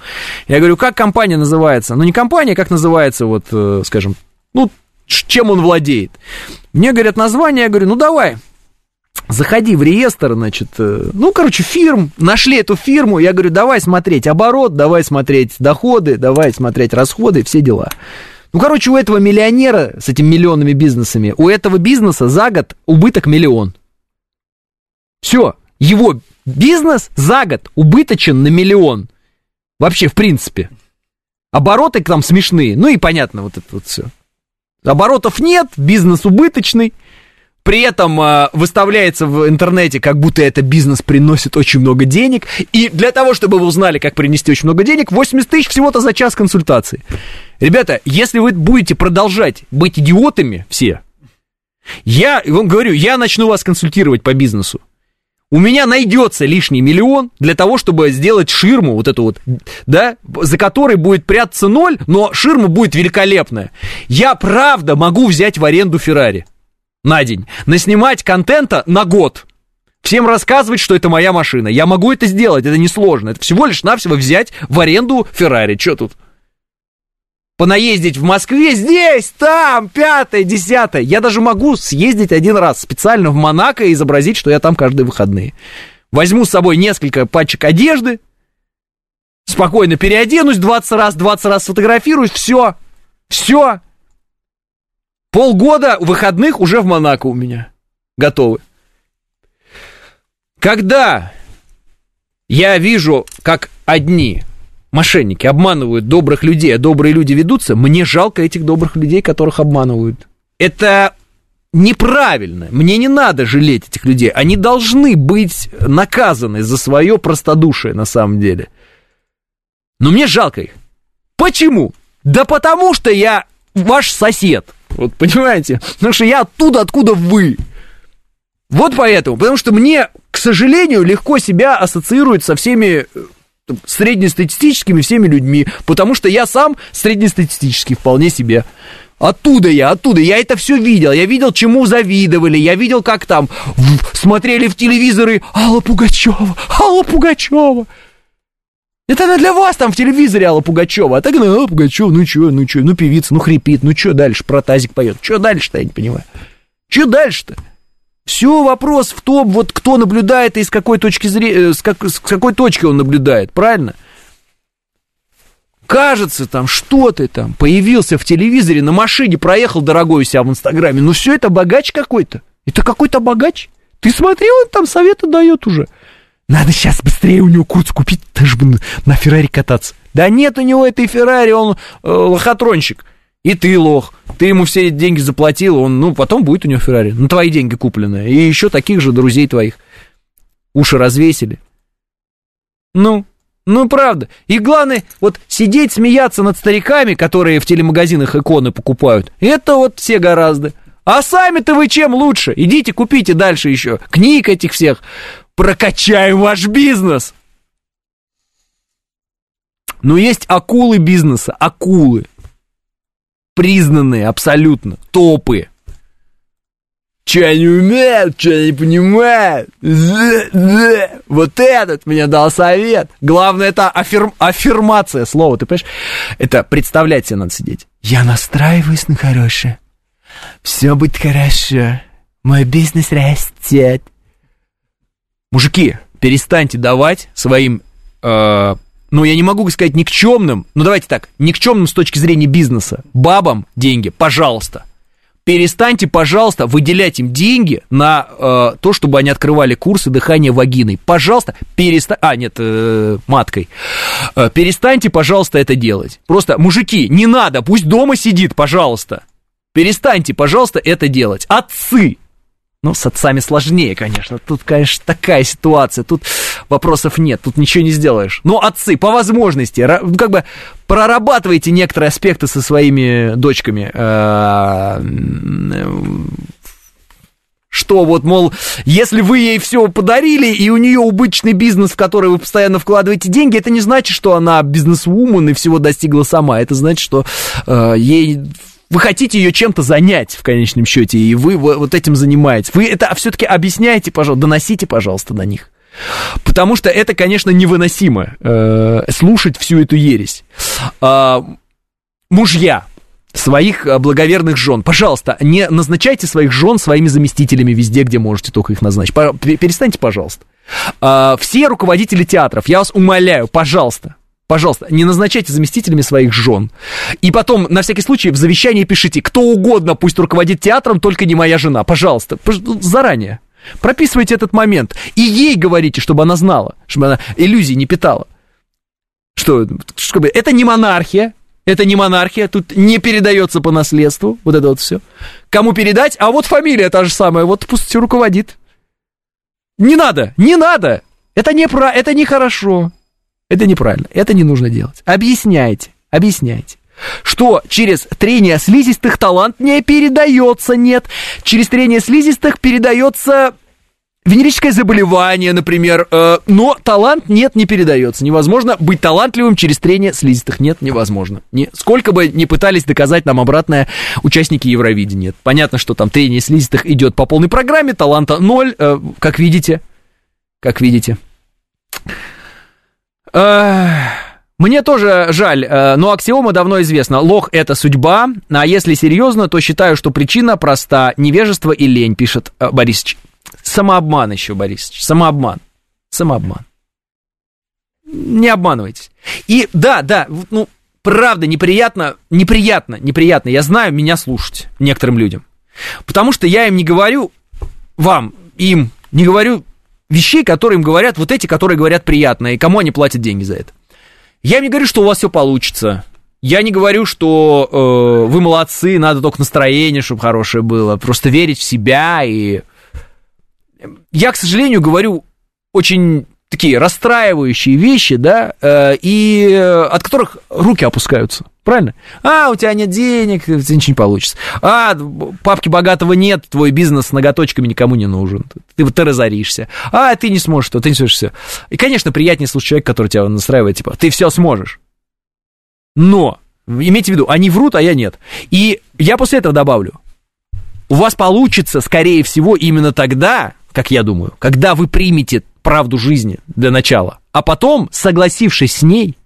Я говорю, как компания называется? Ну, не компания, как называется, вот, э, скажем, ну, чем он владеет. Мне говорят название, я говорю, ну, давай, Заходи в реестр, значит, э, ну, короче, фирм, нашли эту фирму, я говорю, давай смотреть оборот, давай смотреть доходы, давай смотреть расходы, все дела. Ну, короче, у этого миллионера с этими миллионными бизнесами, у этого бизнеса за год убыток миллион. Все, его бизнес за год убыточен на миллион. Вообще, в принципе. Обороты там смешные, ну и понятно вот это вот все. Оборотов нет, бизнес убыточный при этом э, выставляется в интернете, как будто это бизнес приносит очень много денег. И для того, чтобы вы узнали, как принести очень много денег, 80 тысяч всего-то за час консультации. Ребята, если вы будете продолжать быть идиотами все, я вам говорю, я начну вас консультировать по бизнесу. У меня найдется лишний миллион для того, чтобы сделать ширму, вот эту вот, да, за которой будет прятаться ноль, но ширма будет великолепная. Я правда могу взять в аренду Феррари на день, наснимать контента на год. Всем рассказывать, что это моя машина. Я могу это сделать, это несложно. Это всего лишь навсего взять в аренду Феррари. Что тут? Понаездить в Москве, здесь, там, пятое, десятое. Я даже могу съездить один раз специально в Монако и изобразить, что я там каждые выходные. Возьму с собой несколько пачек одежды, спокойно переоденусь 20 раз, 20 раз сфотографируюсь, все, все, Полгода выходных уже в Монако у меня готовы. Когда я вижу, как одни мошенники обманывают добрых людей, а добрые люди ведутся, мне жалко этих добрых людей, которых обманывают. Это неправильно. Мне не надо жалеть этих людей. Они должны быть наказаны за свое простодушие на самом деле. Но мне жалко их. Почему? Да потому что я ваш сосед. Вот понимаете? Потому что я оттуда, откуда вы. Вот поэтому. Потому что мне, к сожалению, легко себя ассоциирует со всеми э, среднестатистическими всеми людьми, потому что я сам среднестатистический вполне себе. Оттуда я, оттуда. Я это все видел. Я видел, чему завидовали. Я видел, как там в, смотрели в телевизоры Алла Пугачева, Алла Пугачева. Это она для вас там в телевизоре Алла Пугачева. А так она, Алла Пугачева, ну чё, ну чё, ну певица, ну хрипит, ну чё дальше, про тазик поет. Чё дальше-то, я не понимаю. Чё дальше-то? Все вопрос в том, вот кто наблюдает и с какой точки зрения, э, с, как, с какой точки он наблюдает, правильно? Кажется, там, что ты там, появился в телевизоре, на машине проехал дорогой у себя в Инстаграме. Ну, все это богач какой-то. Это какой-то богач. Ты смотри, он там советы дает уже. Надо сейчас быстрее у него курс купить, даже бы на Феррари кататься. Да нет у него этой Феррари, он э, лохотронщик. И ты лох. Ты ему все эти деньги заплатил, он, ну, потом будет у него Феррари. На твои деньги купленные. И еще таких же друзей твоих. Уши развесили. Ну, ну, правда. И главное, вот сидеть, смеяться над стариками, которые в телемагазинах иконы покупают, это вот все гораздо. А сами-то вы чем лучше? Идите, купите дальше еще книг этих всех. Прокачаем ваш бизнес. Но есть акулы бизнеса, акулы. Признанные абсолютно, топы. Че не умеют, че не понимают. Вот этот мне дал совет. Главное, это аффирм, аффирмация слова, ты понимаешь? Это представлять себе надо сидеть. Я настраиваюсь на хорошее. Все будет хорошо. Мой бизнес растет. Мужики, перестаньте давать своим, э, ну, я не могу сказать никчемным, но давайте так, никчемным с точки зрения бизнеса, бабам деньги, пожалуйста перестаньте, пожалуйста, выделять им деньги на э, то, чтобы они открывали курсы дыхания вагиной. Пожалуйста, перестаньте... А, нет, э, маткой. Э, перестаньте, пожалуйста, это делать. Просто, мужики, не надо, пусть дома сидит, пожалуйста. Перестаньте, пожалуйста, это делать. Отцы, ну, с отцами сложнее, конечно. Тут, конечно, такая ситуация. Тут вопросов нет, тут ничего не сделаешь. Но отцы, по возможности, ну, как бы прорабатывайте некоторые аспекты со своими дочками. Э, что вот, мол, если вы ей все подарили, и у нее убыточный бизнес, в который вы постоянно вкладываете деньги, это не значит, что она бизнес-вумен и всего достигла сама. Это значит, что э, ей вы хотите ее чем-то занять в конечном счете, и вы вот этим занимаетесь. Вы это все-таки объясняете, пожалуйста, доносите, пожалуйста, до них. Потому что это, конечно, невыносимо э, слушать всю эту ересь. Э, мужья своих э, благоверных жен, пожалуйста, не назначайте своих жен своими заместителями везде, где можете только их назначить. Перестаньте, пожалуйста. Э, все руководители театров, я вас умоляю, пожалуйста, Пожалуйста, не назначайте заместителями своих жен. И потом, на всякий случай, в завещании пишите, кто угодно пусть руководит театром, только не моя жена. Пожалуйста, ну, заранее. Прописывайте этот момент. И ей говорите, чтобы она знала, чтобы она иллюзий не питала. Что, чтобы это не монархия, это не монархия, тут не передается по наследству, вот это вот все. Кому передать? А вот фамилия та же самая, вот пусть руководит. Не надо, не надо. Это не про, это нехорошо. Это неправильно, это не нужно делать. Объясняйте, объясняйте что через трение слизистых талант не передается, нет. Через трение слизистых передается венерическое заболевание, например, э, но талант нет, не передается. Невозможно быть талантливым через трение слизистых. Нет, невозможно. Не, сколько бы ни пытались доказать нам обратное участники Евровидения. Понятно, что там трение слизистых идет по полной программе, таланта ноль, э, как видите. Как видите. Мне тоже жаль, э, но аксиома давно известна. Лох – это судьба, а если серьезно, то считаю, что причина проста. Невежество и лень, пишет э, Борисович. Самообман еще, Борисович, самообман. Самообман. Не обманывайтесь. И да, да, ну, правда, неприятно, неприятно, неприятно. Я знаю, меня слушать некоторым людям. Потому что я им не говорю, вам, им, не говорю вещей, которые им говорят, вот эти, которые говорят приятно, и кому они платят деньги за это. Я не говорю, что у вас все получится. Я не говорю, что э, вы молодцы, надо только настроение, чтобы хорошее было. Просто верить в себя и... Я, к сожалению, говорю очень такие расстраивающие вещи, да, э, и э, от которых руки опускаются. Правильно? А, у тебя нет денег, у тебя ничего не получится. А, папки богатого нет, твой бизнес с ноготочками никому не нужен. Ты, ты разоришься. А, ты не сможешь то, ты не сможешь все. И, конечно, приятнее слушать человека, который тебя настраивает, типа, ты все сможешь. Но, имейте в виду, они врут, а я нет. И я после этого добавлю. У вас получится, скорее всего, именно тогда, как я думаю, когда вы примете правду жизни для начала, а потом, согласившись с ней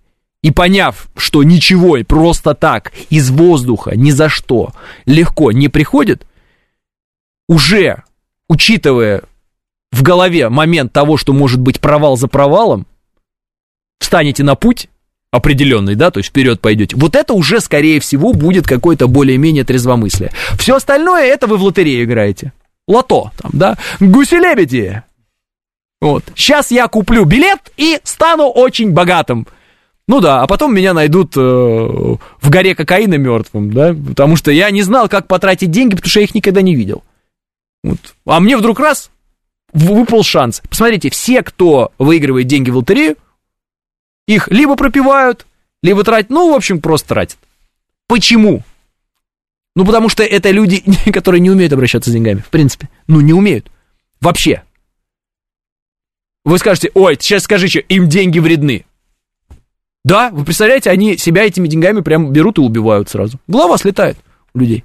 и поняв, что ничего и просто так, из воздуха, ни за что, легко не приходит, уже учитывая в голове момент того, что может быть провал за провалом, встанете на путь определенный, да, то есть вперед пойдете, вот это уже, скорее всего, будет какое-то более-менее трезвомыслие. Все остальное, это вы в лотерею играете лото, там, да, гуси-лебеди. Вот. Сейчас я куплю билет и стану очень богатым. Ну да, а потом меня найдут э, в горе кокаина мертвым, да, потому что я не знал, как потратить деньги, потому что я их никогда не видел. Вот. А мне вдруг раз выпал шанс. Посмотрите, все, кто выигрывает деньги в лотерею, их либо пропивают, либо тратят, ну, в общем, просто тратят. Почему? Ну, потому что это люди, которые не умеют обращаться с деньгами, в принципе. Ну, не умеют. Вообще. Вы скажете, ой, сейчас скажи, что им деньги вредны. Да, вы представляете, они себя этими деньгами прям берут и убивают сразу. Голова слетает у людей.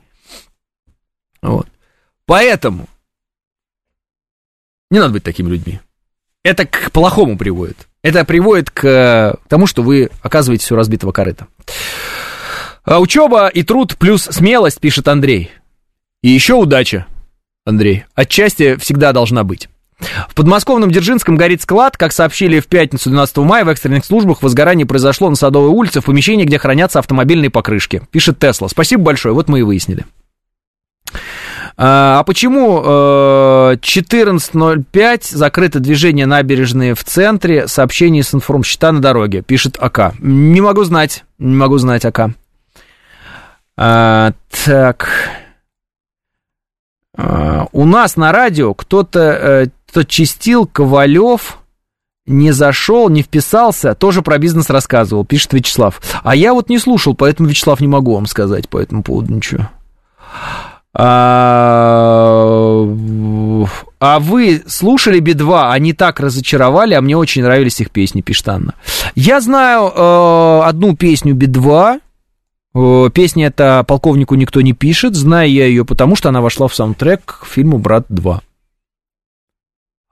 Вот. Поэтому не надо быть такими людьми. Это к плохому приводит. Это приводит к тому, что вы оказываете все разбитого корыта. А учеба и труд плюс смелость, пишет Андрей. И еще удача, Андрей. Отчасти всегда должна быть. В подмосковном Дзержинском горит склад. Как сообщили в пятницу 12 мая, в экстренных службах возгорание произошло на Садовой улице в помещении, где хранятся автомобильные покрышки. Пишет Тесла. Спасибо большое, вот мы и выяснили. А, а почему 14.05 э, закрыто движение набережные в центре, сообщение с информщита на дороге, пишет АК. Не могу знать, не могу знать АК. А, так. А, у нас на радио кто-то кто чистил Ковалев не зашел, не вписался, тоже про бизнес рассказывал, пишет Вячеслав. А я вот не слушал, поэтому, Вячеслав, не могу вам сказать по этому поводу ничего. А, а вы слушали Би-2, они так разочаровали, а мне очень нравились их песни, пишет Анна. Я знаю э, одну песню Би-2, Э, песня эта полковнику никто не пишет, знаю я ее, потому что она вошла в саундтрек к фильму «Брат 2».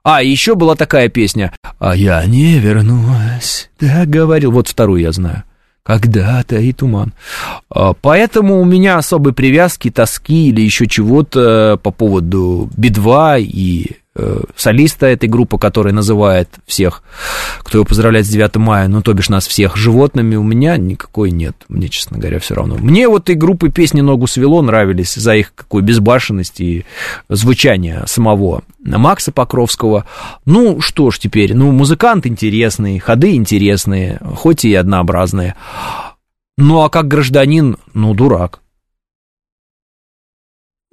А, еще была такая песня. «А я не вернулась», да, говорил. Вот вторую я знаю. «Когда-то и туман». А, поэтому у меня особой привязки, тоски или еще чего-то по поводу Би-2 и солиста этой группы, который называет всех, кто его поздравляет с 9 мая, ну, то бишь нас всех животными, у меня никакой нет, мне, честно говоря, все равно. Мне вот и группы песни «Ногу свело» нравились за их какую безбашенность и звучание самого Макса Покровского. Ну, что ж теперь, ну, музыкант интересный, ходы интересные, хоть и однообразные. Ну, а как гражданин, ну, дурак.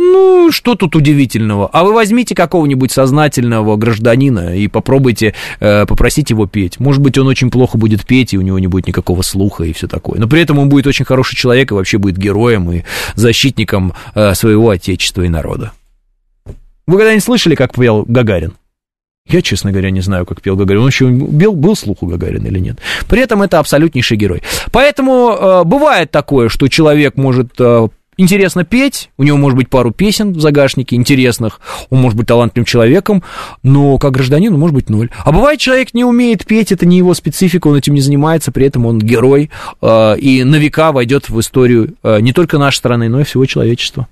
Ну, что тут удивительного? А вы возьмите какого-нибудь сознательного гражданина и попробуйте э, попросить его петь. Может быть, он очень плохо будет петь, и у него не будет никакого слуха и все такое. Но при этом он будет очень хороший человек и вообще будет героем и защитником э, своего отечества и народа. Вы когда-нибудь слышали, как пел Гагарин? Я, честно говоря, не знаю, как пел Гагарин. Он еще был, был слух у Гагарина или нет. При этом это абсолютнейший герой. Поэтому э, бывает такое, что человек может э, интересно петь, у него может быть пару песен в загашнике интересных, он может быть талантливым человеком, но как гражданин он может быть ноль. А бывает, человек не умеет петь, это не его специфика, он этим не занимается, при этом он герой э, и на века войдет в историю э, не только нашей страны, но и всего человечества.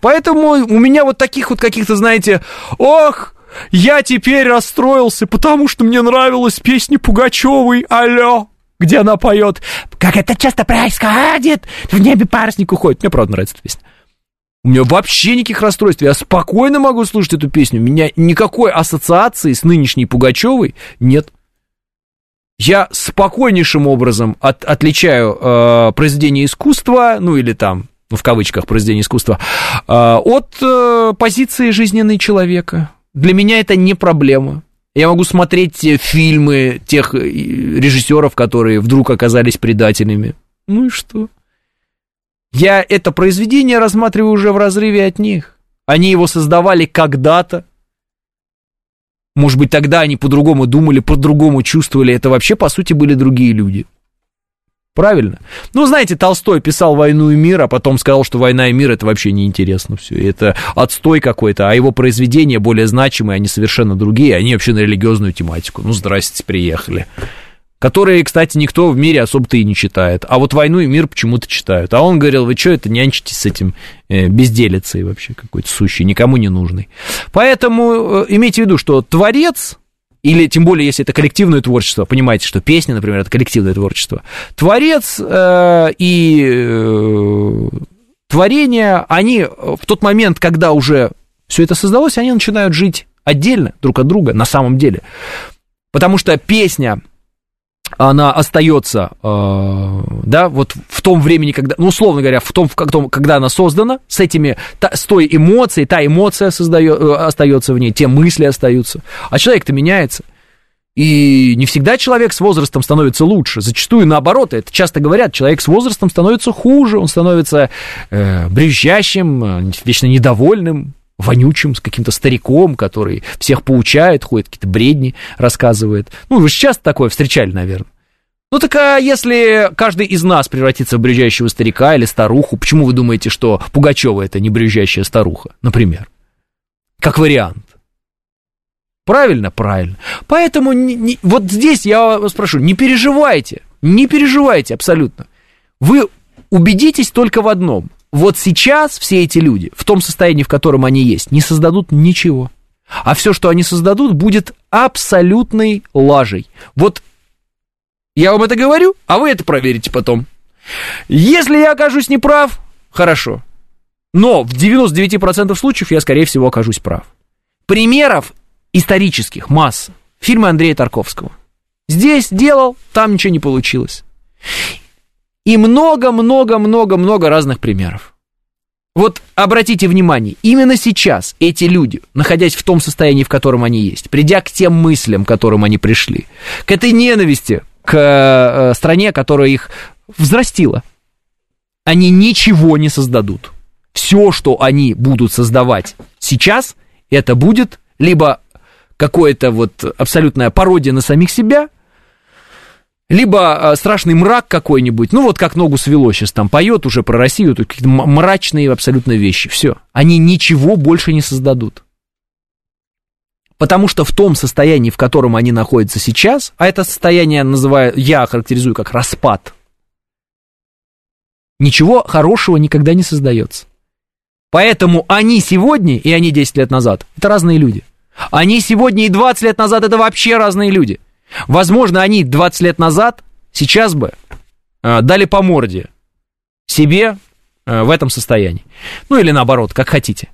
Поэтому у меня вот таких вот каких-то, знаете, ох, я теперь расстроился, потому что мне нравилась песня Пугачевой, алло, где она поет, как это часто происходит, в небе парусник уходит. Мне правда нравится эта песня. У меня вообще никаких расстройств. Я спокойно могу слушать эту песню. У меня никакой ассоциации с нынешней Пугачевой нет. Я спокойнейшим образом от, отличаю э, произведение искусства, ну или там, ну, в кавычках, произведение искусства, э, от э, позиции жизненной человека. Для меня это не проблема. Я могу смотреть те фильмы тех э, режиссеров, которые вдруг оказались предателями. Ну и что? Я это произведение рассматриваю уже в разрыве от них. Они его создавали когда-то. Может быть, тогда они по-другому думали, по-другому чувствовали. Это вообще, по сути, были другие люди. Правильно? Ну, знаете, Толстой писал «Войну и мир», а потом сказал, что «Война и мир» — это вообще неинтересно все. Это отстой какой-то, а его произведения более значимые, они совершенно другие, они вообще на религиозную тематику. Ну, здрасте, приехали которые, кстати, никто в мире особо-то и не читает. А вот «Войну и мир» почему-то читают. А он говорил, вы что это нянчитесь с этим э, безделицей вообще какой-то сущий, никому не нужный. Поэтому э, имейте в виду, что творец, или тем более, если это коллективное творчество, понимаете, что песня, например, это коллективное творчество, творец э, и э, творение, они в тот момент, когда уже все это создалось, они начинают жить отдельно друг от друга на самом деле. Потому что песня она остается, э, да, вот в том времени, когда, ну, условно говоря, в том, когда она создана, с этими, та, с той эмоцией, та эмоция создает, э, остается в ней, те мысли остаются, а человек-то меняется. И не всегда человек с возрастом становится лучше. Зачастую наоборот, это часто говорят, человек с возрастом становится хуже, он становится э, брюзжащим, э, вечно недовольным, вонючим, с каким-то стариком, который всех поучает, ходит, какие-то бредни рассказывает. Ну, вы же часто такое встречали, наверное. Ну так а если каждый из нас превратится в брюзжащего старика или старуху, почему вы думаете, что Пугачева это не брюзжащая старуха, например? Как вариант. Правильно? Правильно. Поэтому не, не, вот здесь я вас прошу, не переживайте, не переживайте абсолютно. Вы убедитесь только в одном вот сейчас все эти люди, в том состоянии, в котором они есть, не создадут ничего. А все, что они создадут, будет абсолютной лажей. Вот я вам это говорю, а вы это проверите потом. Если я окажусь неправ, хорошо. Но в 99% случаев я, скорее всего, окажусь прав. Примеров исторических масса. Фильмы Андрея Тарковского. Здесь делал, там ничего не получилось. И много-много-много-много разных примеров. Вот обратите внимание, именно сейчас эти люди, находясь в том состоянии, в котором они есть, придя к тем мыслям, к которым они пришли, к этой ненависти к э, стране, которая их взрастила, они ничего не создадут. Все, что они будут создавать сейчас, это будет либо какое-то вот абсолютная пародия на самих себя, либо э, страшный мрак какой-нибудь, ну вот как ногу свело сейчас там поет уже про Россию, тут какие-то мрачные абсолютно вещи, все. Они ничего больше не создадут. Потому что в том состоянии, в котором они находятся сейчас, а это состояние называю, я характеризую как распад, ничего хорошего никогда не создается. Поэтому они сегодня и они 10 лет назад, это разные люди. Они сегодня и 20 лет назад, это вообще разные люди. Возможно, они 20 лет назад сейчас бы э, дали по морде себе э, в этом состоянии. Ну или наоборот, как хотите.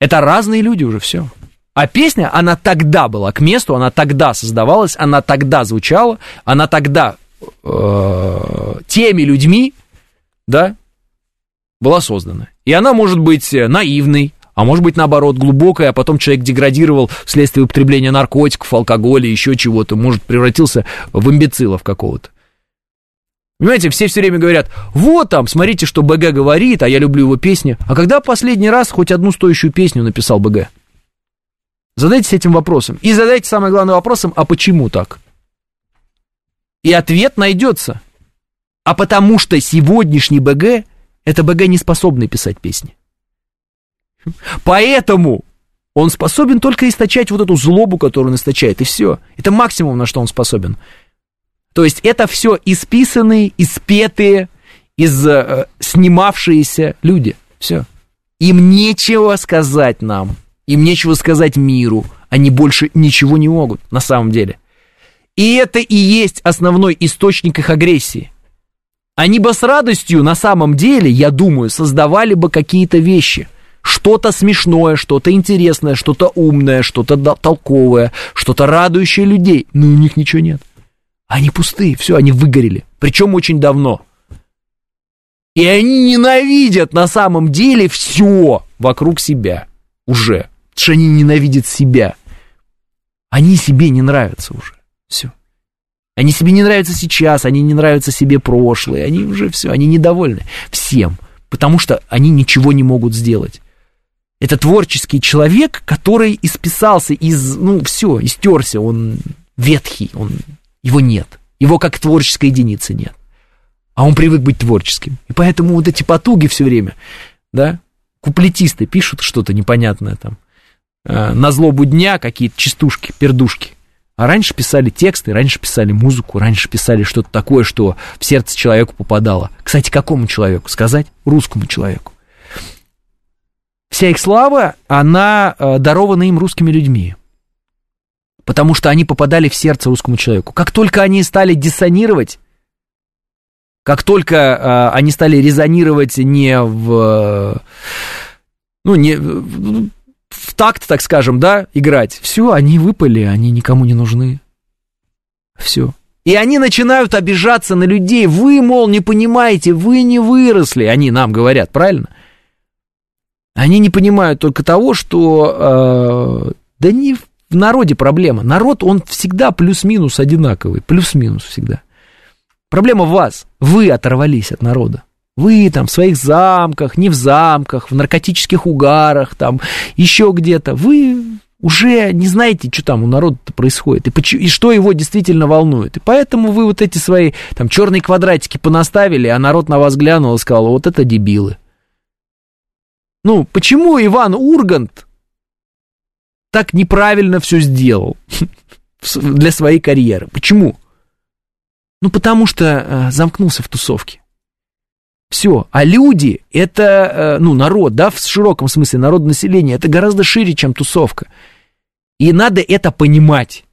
Это разные люди уже, все. А песня, она тогда была к месту, она тогда создавалась, она тогда звучала, она тогда э, теми людьми, да, была создана. И она может быть наивной, а может быть, наоборот, глубокое, а потом человек деградировал вследствие употребления наркотиков, алкоголя, еще чего-то, может, превратился в имбецилов какого-то. Понимаете, все все время говорят, вот там, смотрите, что БГ говорит, а я люблю его песни. А когда последний раз хоть одну стоящую песню написал БГ? Задайтесь этим вопросом. И задайте самый главный вопросом, а почему так? И ответ найдется. А потому что сегодняшний БГ, это БГ не способный писать песни. Поэтому он способен только источать вот эту злобу, которую он источает, и все. Это максимум, на что он способен. То есть это все исписанные, испетые, из э, снимавшиеся люди. Все. Им нечего сказать нам, им нечего сказать миру. Они больше ничего не могут на самом деле. И это и есть основной источник их агрессии. Они бы с радостью на самом деле, я думаю, создавали бы какие-то вещи – что-то смешное, что-то интересное, что-то умное, что-то толковое, что-то радующее людей, но у них ничего нет. Они пустые, все, они выгорели, причем очень давно. И они ненавидят на самом деле все вокруг себя уже, потому что они ненавидят себя. Они себе не нравятся уже. Все. Они себе не нравятся сейчас, они не нравятся себе прошлые, они уже все, они недовольны всем, потому что они ничего не могут сделать. Это творческий человек, который исписался из, ну, все, истерся, он ветхий, он, его нет. Его как творческой единицы нет. А он привык быть творческим. И поэтому вот эти потуги все время, да, куплетисты пишут что-то непонятное там, э, на злобу дня какие-то частушки, пердушки. А раньше писали тексты, раньше писали музыку, раньше писали что-то такое, что в сердце человеку попадало. Кстати, какому человеку сказать? Русскому человеку. Вся их слава, она э, дарована им русскими людьми. Потому что они попадали в сердце русскому человеку. Как только они стали диссонировать, как только э, они стали резонировать не в... Ну, не в такт, так скажем, да, играть, все, они выпали, они никому не нужны. Все. И они начинают обижаться на людей. Вы, мол, не понимаете, вы не выросли. Они нам говорят, правильно? Они не понимают только того, что э, да не в народе проблема. Народ, он всегда плюс-минус одинаковый. Плюс-минус всегда. Проблема в вас. Вы оторвались от народа. Вы там в своих замках, не в замках, в наркотических угарах, там еще где-то. Вы уже не знаете, что там у народа происходит, и, почему, и что его действительно волнует. И поэтому вы вот эти свои там черные квадратики понаставили, а народ на вас глянул и сказал, вот это дебилы. Ну, почему Иван Ургант так неправильно все сделал для своей карьеры? Почему? Ну, потому что э, замкнулся в тусовке. Все. А люди, это, э, ну, народ, да, в широком смысле, народ населения, это гораздо шире, чем тусовка. И надо это понимать.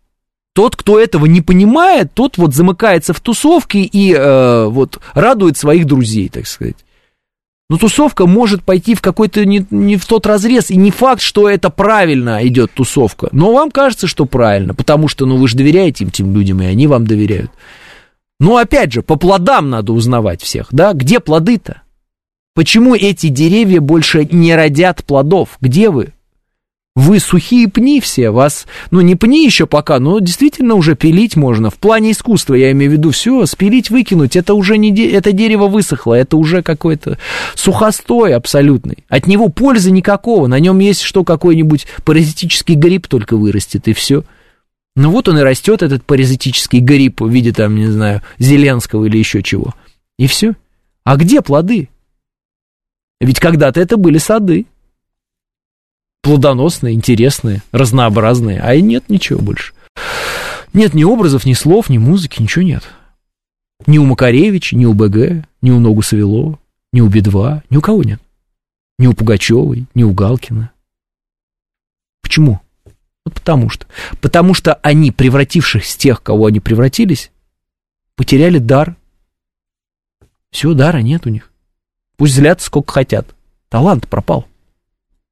Тот, кто этого не понимает, тот вот замыкается в тусовке и э, вот радует своих друзей, так сказать. Но тусовка может пойти в какой-то не, не в тот разрез, и не факт, что это правильно идет тусовка. Но вам кажется, что правильно, потому что, ну, вы же доверяете им, тем людям, и они вам доверяют. Но, опять же, по плодам надо узнавать всех, да? Где плоды-то? Почему эти деревья больше не родят плодов? Где вы? Вы сухие пни все, вас, ну не пни еще пока, но действительно уже пилить можно. В плане искусства, я имею в виду, все, спилить, выкинуть, это уже не, это дерево высохло, это уже какой-то сухостой абсолютный. От него пользы никакого, на нем есть что, какой-нибудь паразитический гриб только вырастет, и все. Ну вот он и растет, этот паразитический гриб в виде, там, не знаю, Зеленского или еще чего. И все. А где плоды? Ведь когда-то это были сады плодоносные, интересные, разнообразные, а и нет ничего больше. Нет ни образов, ни слов, ни музыки, ничего нет. Ни у Макаревича, ни у БГ, ни у Ногу Савелова, ни у Би-2, ни у кого нет. Ни у Пугачевой, ни у Галкина. Почему? Вот потому что. Потому что они, превратившись в тех, кого они превратились, потеряли дар. Все, дара нет у них. Пусть злят сколько хотят. Талант пропал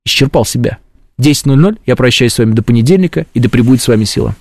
исчерпал себя. 10.00, я прощаюсь с вами до понедельника, и да пребудет с вами сила.